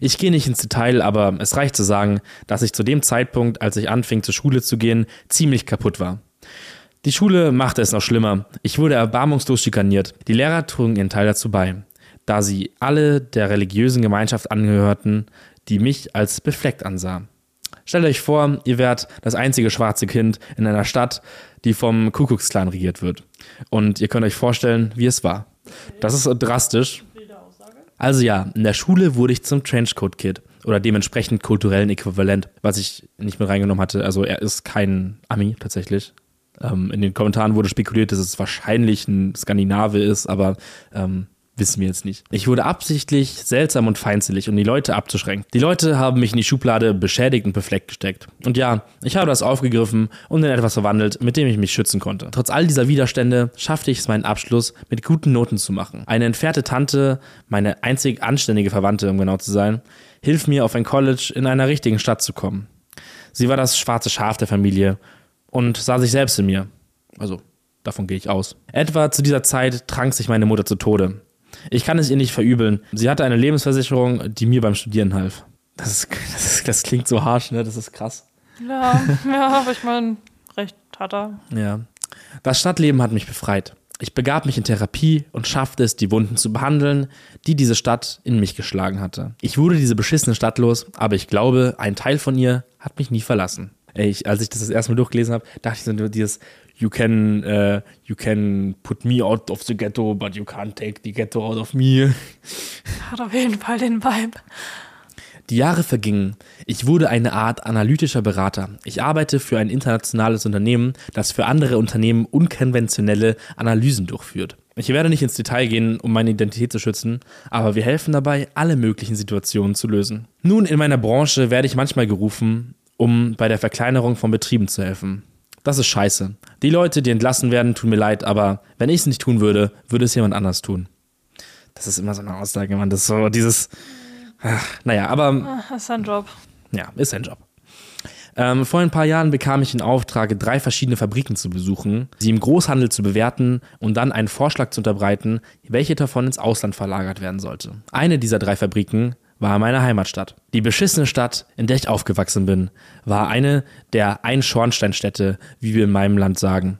Ich gehe nicht ins Detail, aber es reicht zu sagen, dass ich zu dem Zeitpunkt, als ich anfing zur Schule zu gehen, ziemlich kaputt war. Die Schule machte es noch schlimmer. Ich wurde erbarmungslos schikaniert. Die Lehrer trugen ihren Teil dazu bei, da sie alle der religiösen Gemeinschaft angehörten, die mich als befleckt ansah. Stellt euch vor, ihr wärt das einzige schwarze Kind in einer Stadt, die vom Kuckucksklan regiert wird. Und ihr könnt euch vorstellen, wie es war. Das ist drastisch. Also ja, in der Schule wurde ich zum Trenchcoat-Kid oder dementsprechend kulturellen Äquivalent, was ich nicht mit reingenommen hatte. Also er ist kein Ami tatsächlich. Ähm, in den Kommentaren wurde spekuliert, dass es wahrscheinlich ein Skandinave ist, aber ähm, wissen wir jetzt nicht. Ich wurde absichtlich seltsam und feindselig, um die Leute abzuschränken. Die Leute haben mich in die Schublade beschädigt und befleckt gesteckt. Und ja, ich habe das aufgegriffen und in etwas verwandelt, mit dem ich mich schützen konnte. Trotz all dieser Widerstände schaffte ich es, meinen Abschluss mit guten Noten zu machen. Eine entfernte Tante, meine einzig anständige Verwandte, um genau zu sein, hilft mir, auf ein College in einer richtigen Stadt zu kommen. Sie war das schwarze Schaf der Familie und sah sich selbst in mir. Also, davon gehe ich aus. Etwa zu dieser Zeit trank sich meine Mutter zu Tode. Ich kann es ihr nicht verübeln. Sie hatte eine Lebensversicherung, die mir beim Studieren half. Das, ist, <laughs> das, ist, das klingt so harsch, ne? Das ist krass. Ja, ja, aber ich meine, recht hat er. Ja. Das Stadtleben hat mich befreit. Ich begab mich in Therapie und schaffte es, die Wunden zu behandeln, die diese Stadt in mich geschlagen hatte. Ich wurde diese beschissene Stadt los, aber ich glaube, ein Teil von ihr hat mich nie verlassen. Ey, ich, als ich das das erste Mal durchgelesen habe, dachte ich so dieses You can, uh, you can put me out of the ghetto, but you can't take the ghetto out of me. <laughs> Hat auf jeden Fall den Vibe. Die Jahre vergingen. Ich wurde eine Art analytischer Berater. Ich arbeite für ein internationales Unternehmen, das für andere Unternehmen unkonventionelle Analysen durchführt. Ich werde nicht ins Detail gehen, um meine Identität zu schützen, aber wir helfen dabei, alle möglichen Situationen zu lösen. Nun, in meiner Branche werde ich manchmal gerufen, um bei der Verkleinerung von Betrieben zu helfen. Das ist scheiße. Die Leute, die entlassen werden, tun mir leid, aber wenn ich es nicht tun würde, würde es jemand anders tun. Das ist immer so eine Aussage, man. Das ist so dieses. Ach, naja, aber. Das ist sein Job. Ja, ist sein Job. Ähm, vor ein paar Jahren bekam ich den Auftrag, drei verschiedene Fabriken zu besuchen, sie im Großhandel zu bewerten und dann einen Vorschlag zu unterbreiten, welche davon ins Ausland verlagert werden sollte. Eine dieser drei Fabriken war meine Heimatstadt. Die beschissene Stadt, in der ich aufgewachsen bin, war eine der Ein-Schornsteinstädte, wie wir in meinem Land sagen.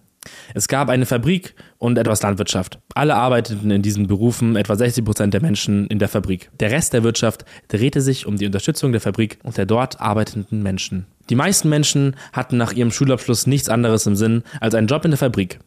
Es gab eine Fabrik und etwas Landwirtschaft. Alle arbeiteten in diesen Berufen, etwa 60 Prozent der Menschen in der Fabrik. Der Rest der Wirtschaft drehte sich um die Unterstützung der Fabrik und der dort arbeitenden Menschen. Die meisten Menschen hatten nach ihrem Schulabschluss nichts anderes im Sinn als einen Job in der Fabrik.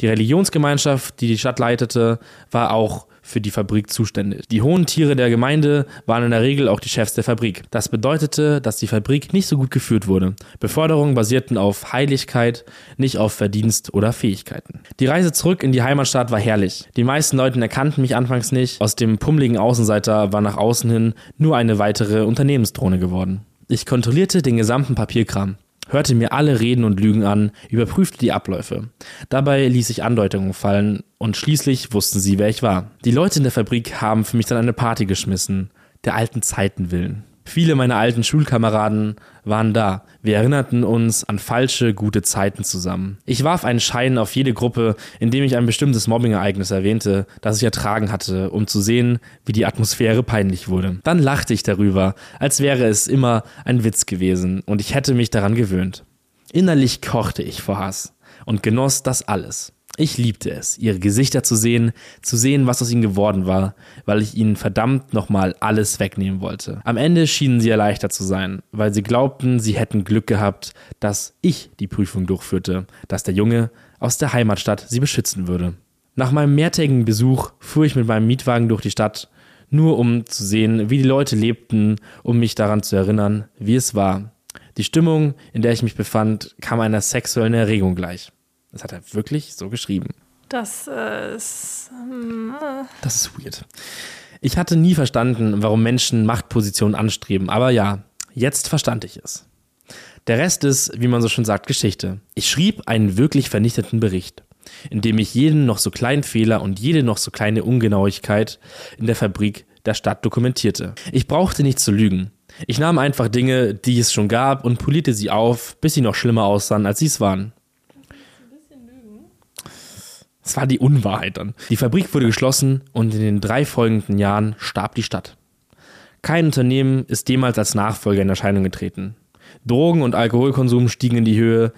Die Religionsgemeinschaft, die die Stadt leitete, war auch für die Fabrik zuständig. Die hohen Tiere der Gemeinde waren in der Regel auch die Chefs der Fabrik. Das bedeutete, dass die Fabrik nicht so gut geführt wurde. Beförderungen basierten auf Heiligkeit, nicht auf Verdienst oder Fähigkeiten. Die Reise zurück in die Heimatstadt war herrlich. Die meisten Leute erkannten mich anfangs nicht. Aus dem pummeligen Außenseiter war nach außen hin nur eine weitere Unternehmensdrohne geworden. Ich kontrollierte den gesamten Papierkram hörte mir alle Reden und Lügen an, überprüfte die Abläufe. Dabei ließ ich Andeutungen fallen und schließlich wussten sie, wer ich war. Die Leute in der Fabrik haben für mich dann eine Party geschmissen, der alten Zeiten willen. Viele meiner alten Schulkameraden waren da. Wir erinnerten uns an falsche, gute Zeiten zusammen. Ich warf einen Schein auf jede Gruppe, indem ich ein bestimmtes Mobbing-Ereignis erwähnte, das ich ertragen hatte, um zu sehen, wie die Atmosphäre peinlich wurde. Dann lachte ich darüber, als wäre es immer ein Witz gewesen und ich hätte mich daran gewöhnt. Innerlich kochte ich vor Hass und genoss das alles. Ich liebte es, ihre Gesichter zu sehen, zu sehen, was aus ihnen geworden war, weil ich ihnen verdammt nochmal alles wegnehmen wollte. Am Ende schienen sie erleichtert zu sein, weil sie glaubten, sie hätten Glück gehabt, dass ich die Prüfung durchführte, dass der Junge aus der Heimatstadt sie beschützen würde. Nach meinem mehrtägigen Besuch fuhr ich mit meinem Mietwagen durch die Stadt, nur um zu sehen, wie die Leute lebten, um mich daran zu erinnern, wie es war. Die Stimmung, in der ich mich befand, kam einer sexuellen Erregung gleich. Das hat er wirklich so geschrieben. Das äh, ist. Äh. Das ist weird. Ich hatte nie verstanden, warum Menschen Machtpositionen anstreben, aber ja, jetzt verstand ich es. Der Rest ist, wie man so schon sagt, Geschichte. Ich schrieb einen wirklich vernichteten Bericht, in dem ich jeden noch so kleinen Fehler und jede noch so kleine Ungenauigkeit in der Fabrik der Stadt dokumentierte. Ich brauchte nicht zu lügen. Ich nahm einfach Dinge, die es schon gab, und polierte sie auf, bis sie noch schlimmer aussahen, als sie es waren. Es war die Unwahrheit dann. Die Fabrik wurde geschlossen und in den drei folgenden Jahren starb die Stadt. Kein Unternehmen ist jemals als Nachfolger in Erscheinung getreten. Drogen- und Alkoholkonsum stiegen in die Höhe,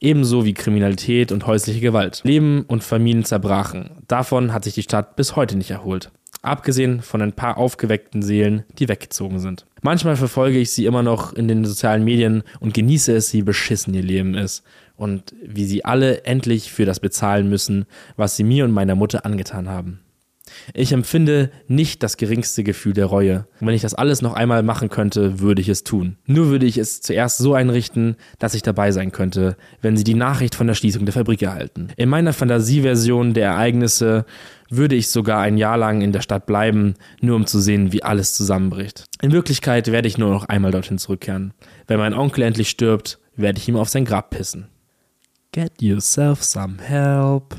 ebenso wie Kriminalität und häusliche Gewalt. Leben und Familien zerbrachen. Davon hat sich die Stadt bis heute nicht erholt. Abgesehen von ein paar aufgeweckten Seelen, die weggezogen sind. Manchmal verfolge ich sie immer noch in den sozialen Medien und genieße es, wie beschissen ihr Leben ist und wie sie alle endlich für das bezahlen müssen, was sie mir und meiner Mutter angetan haben. Ich empfinde nicht das geringste Gefühl der Reue. Wenn ich das alles noch einmal machen könnte, würde ich es tun. Nur würde ich es zuerst so einrichten, dass ich dabei sein könnte, wenn sie die Nachricht von der Schließung der Fabrik erhalten. In meiner Fantasieversion der Ereignisse würde ich sogar ein Jahr lang in der Stadt bleiben, nur um zu sehen, wie alles zusammenbricht. In Wirklichkeit werde ich nur noch einmal dorthin zurückkehren. Wenn mein Onkel endlich stirbt, werde ich ihm auf sein Grab pissen. Get yourself some help.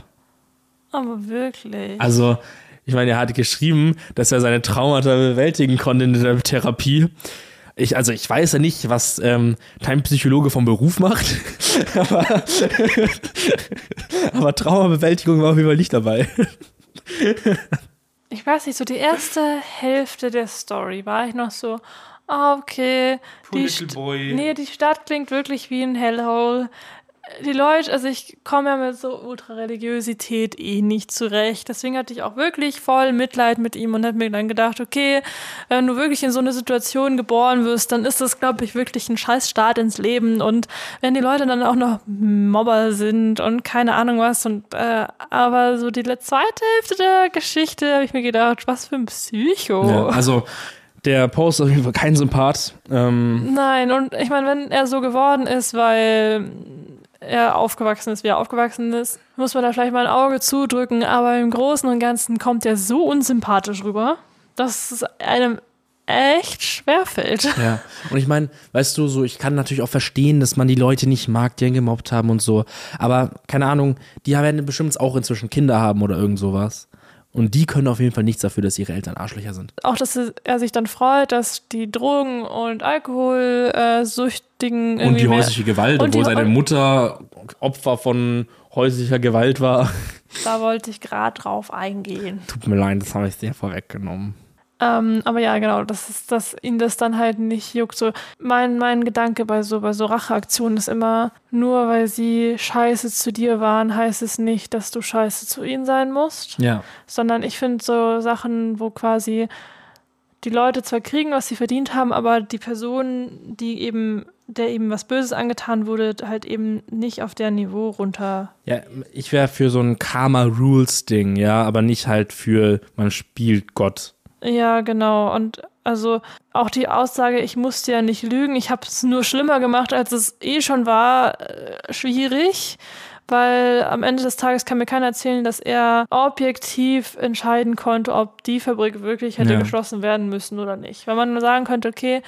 Aber wirklich. Also, ich meine, er hat geschrieben, dass er seine Traumata bewältigen konnte in der Therapie. Ich, also ich weiß ja nicht, was ähm, Psychologe vom Beruf macht, <laughs> aber, <laughs> aber Traumabewältigung war auf jeden Fall nicht dabei. ich weiß nicht, so die erste Hälfte der Story war ich noch so, ah, okay. Die, St nee, die Stadt klingt wirklich wie ein Hellhole die Leute, also ich komme ja mit so Ultrareligiosität eh nicht zurecht. Deswegen hatte ich auch wirklich voll Mitleid mit ihm und habe mir dann gedacht, okay, wenn du wirklich in so eine Situation geboren wirst, dann ist das, glaube ich, wirklich ein scheiß Start ins Leben. Und wenn die Leute dann auch noch Mobber sind und keine Ahnung was, und äh, aber so die zweite Hälfte der Geschichte habe ich mir gedacht, was für ein Psycho. Ja, also der Post ist auf jeden Fall kein Sympath. Ähm Nein, und ich meine, wenn er so geworden ist, weil er aufgewachsen ist, wie er aufgewachsen ist, muss man da vielleicht mal ein Auge zudrücken, aber im Großen und Ganzen kommt er so unsympathisch rüber, dass es einem echt schwerfällt. Ja, und ich meine, weißt du, so, ich kann natürlich auch verstehen, dass man die Leute nicht mag, die ihn gemobbt haben und so, aber keine Ahnung, die werden bestimmt auch inzwischen Kinder haben oder irgend sowas. Und die können auf jeden Fall nichts dafür, dass ihre Eltern Arschlöcher sind. Auch, dass er sich dann freut, dass die Drogen- und Alkoholsüchtigen. Und die häusliche Gewalt, obwohl seine Mutter Opfer von häuslicher Gewalt war. Da wollte ich gerade drauf eingehen. Tut mir leid, das habe ich sehr vorweggenommen. Ähm, aber ja, genau, das ist, dass ihn das dann halt nicht juckt. So, mein, mein Gedanke bei so, bei so Racheaktionen ist immer, nur weil sie scheiße zu dir waren, heißt es nicht, dass du scheiße zu ihnen sein musst. Ja. Sondern ich finde so Sachen, wo quasi die Leute zwar kriegen, was sie verdient haben, aber die Person, die eben, der eben was Böses angetan wurde, halt eben nicht auf der Niveau runter. Ja, ich wäre für so ein Karma Rules Ding, ja, aber nicht halt für man spielt Gott. Ja, genau. Und also auch die Aussage, ich musste ja nicht lügen, ich habe es nur schlimmer gemacht, als es eh schon war, äh, schwierig. Weil am Ende des Tages kann mir keiner erzählen, dass er objektiv entscheiden konnte, ob die Fabrik wirklich hätte ja. geschlossen werden müssen oder nicht. Weil man nur sagen könnte, okay,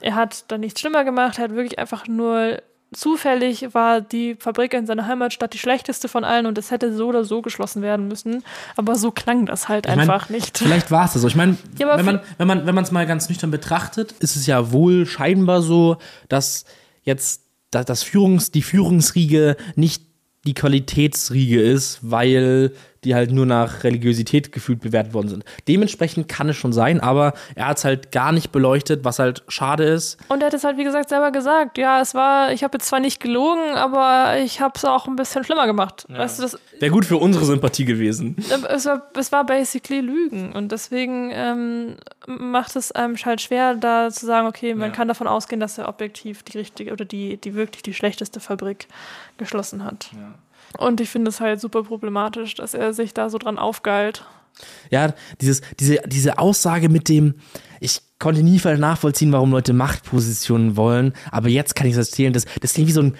er hat dann nichts schlimmer gemacht, er hat wirklich einfach nur zufällig war die Fabrik in seiner Heimatstadt die schlechteste von allen und es hätte so oder so geschlossen werden müssen. Aber so klang das halt ich einfach mein, nicht. Vielleicht war es das so. Ich meine, ja, wenn man wenn man wenn man es mal ganz nüchtern betrachtet, ist es ja wohl scheinbar so, dass jetzt das Führungs die Führungsriege nicht die Qualitätsriege ist, weil die halt nur nach Religiosität gefühlt bewertet worden sind. Dementsprechend kann es schon sein, aber er hat es halt gar nicht beleuchtet, was halt schade ist. Und er hat es halt, wie gesagt, selber gesagt. Ja, es war, ich habe jetzt zwar nicht gelogen, aber ich habe es auch ein bisschen schlimmer gemacht. Ja. Weißt du, das wäre gut für unsere Sympathie gewesen. Es war, es war basically Lügen. Und deswegen ähm, macht es einem halt schwer, da zu sagen, okay, man ja. kann davon ausgehen, dass er objektiv die richtige oder die, die wirklich die schlechteste Fabrik geschlossen hat. Ja. Und ich finde es halt super problematisch, dass er sich da so dran aufgeilt. Ja, dieses, diese, diese Aussage mit dem, ich konnte nie nachvollziehen, warum Leute Machtpositionen wollen, aber jetzt kann ich es erzählen, das, das klingt wie so ein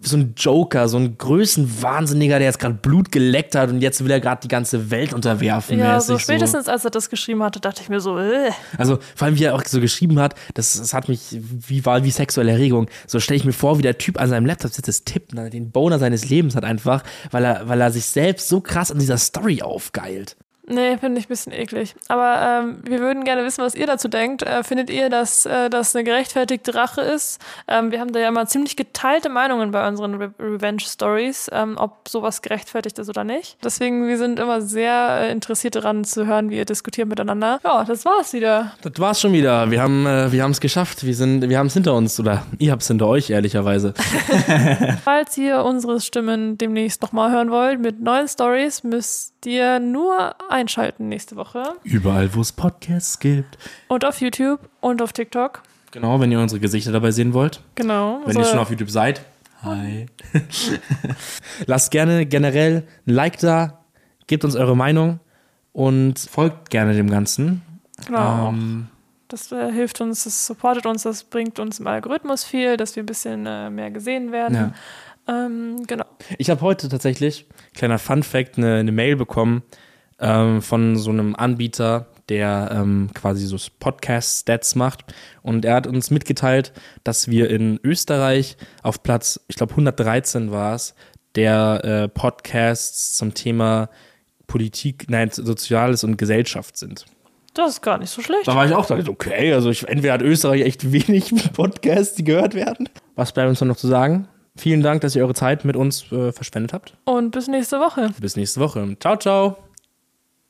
so ein Joker, so ein Größenwahnsinniger, der jetzt gerade Blut geleckt hat und jetzt will er gerade die ganze Welt unterwerfen. Ja, so spätestens so. als er das geschrieben hatte, dachte ich mir so, äh. Also vor allem, wie er auch so geschrieben hat, das, das hat mich, wie war wie sexuelle Erregung. So stelle ich mir vor, wie der Typ an seinem Laptop sitzt, das tippt, ne, den Boner seines Lebens hat einfach, weil er, weil er sich selbst so krass an dieser Story aufgeilt. Nee, finde ich ein bisschen eklig. Aber ähm, wir würden gerne wissen, was ihr dazu denkt. Äh, findet ihr, dass äh, das eine gerechtfertigte Rache ist? Ähm, wir haben da ja mal ziemlich geteilte Meinungen bei unseren Re Revenge-Stories, ähm, ob sowas gerechtfertigt ist oder nicht. Deswegen, wir sind immer sehr äh, interessiert daran zu hören, wie ihr diskutiert miteinander. Ja, das war's wieder. Das war's schon wieder. Wir haben äh, wir es geschafft. Wir sind wir haben es hinter uns oder ihr habt es hinter euch ehrlicherweise. <laughs> <laughs> Falls ihr unsere Stimmen demnächst nochmal hören wollt mit neuen Stories, müsst ihr nur einschalten nächste Woche. Überall, wo es Podcasts gibt. Und auf YouTube und auf TikTok. Genau, wenn ihr unsere Gesichter dabei sehen wollt. Genau. Wenn so. ihr schon auf YouTube seid. Hi. <laughs> Lasst gerne generell ein Like da, gebt uns eure Meinung. und folgt gerne dem Ganzen. Genau. Ähm, Das äh, hilft uns, das supportet uns, das bringt uns im Algorithmus viel, dass wir ein bisschen äh, mehr gesehen werden. Ähm, genau. Ich habe heute tatsächlich, kleiner Fun Fact, eine, eine Mail bekommen ähm, von so einem Anbieter, der ähm, quasi so Podcast-Stats macht. Und er hat uns mitgeteilt, dass wir in Österreich auf Platz, ich glaube 113 war es, der äh, Podcasts zum Thema Politik, nein, Soziales und Gesellschaft sind. Das ist gar nicht so schlecht. Da war ich auch da, okay, also ich, entweder hat Österreich echt wenig <laughs> Podcasts, die gehört werden. Was bleibt uns dann noch zu sagen? Vielen Dank, dass ihr eure Zeit mit uns äh, verschwendet habt. Und bis nächste Woche. Bis nächste Woche. Ciao, ciao.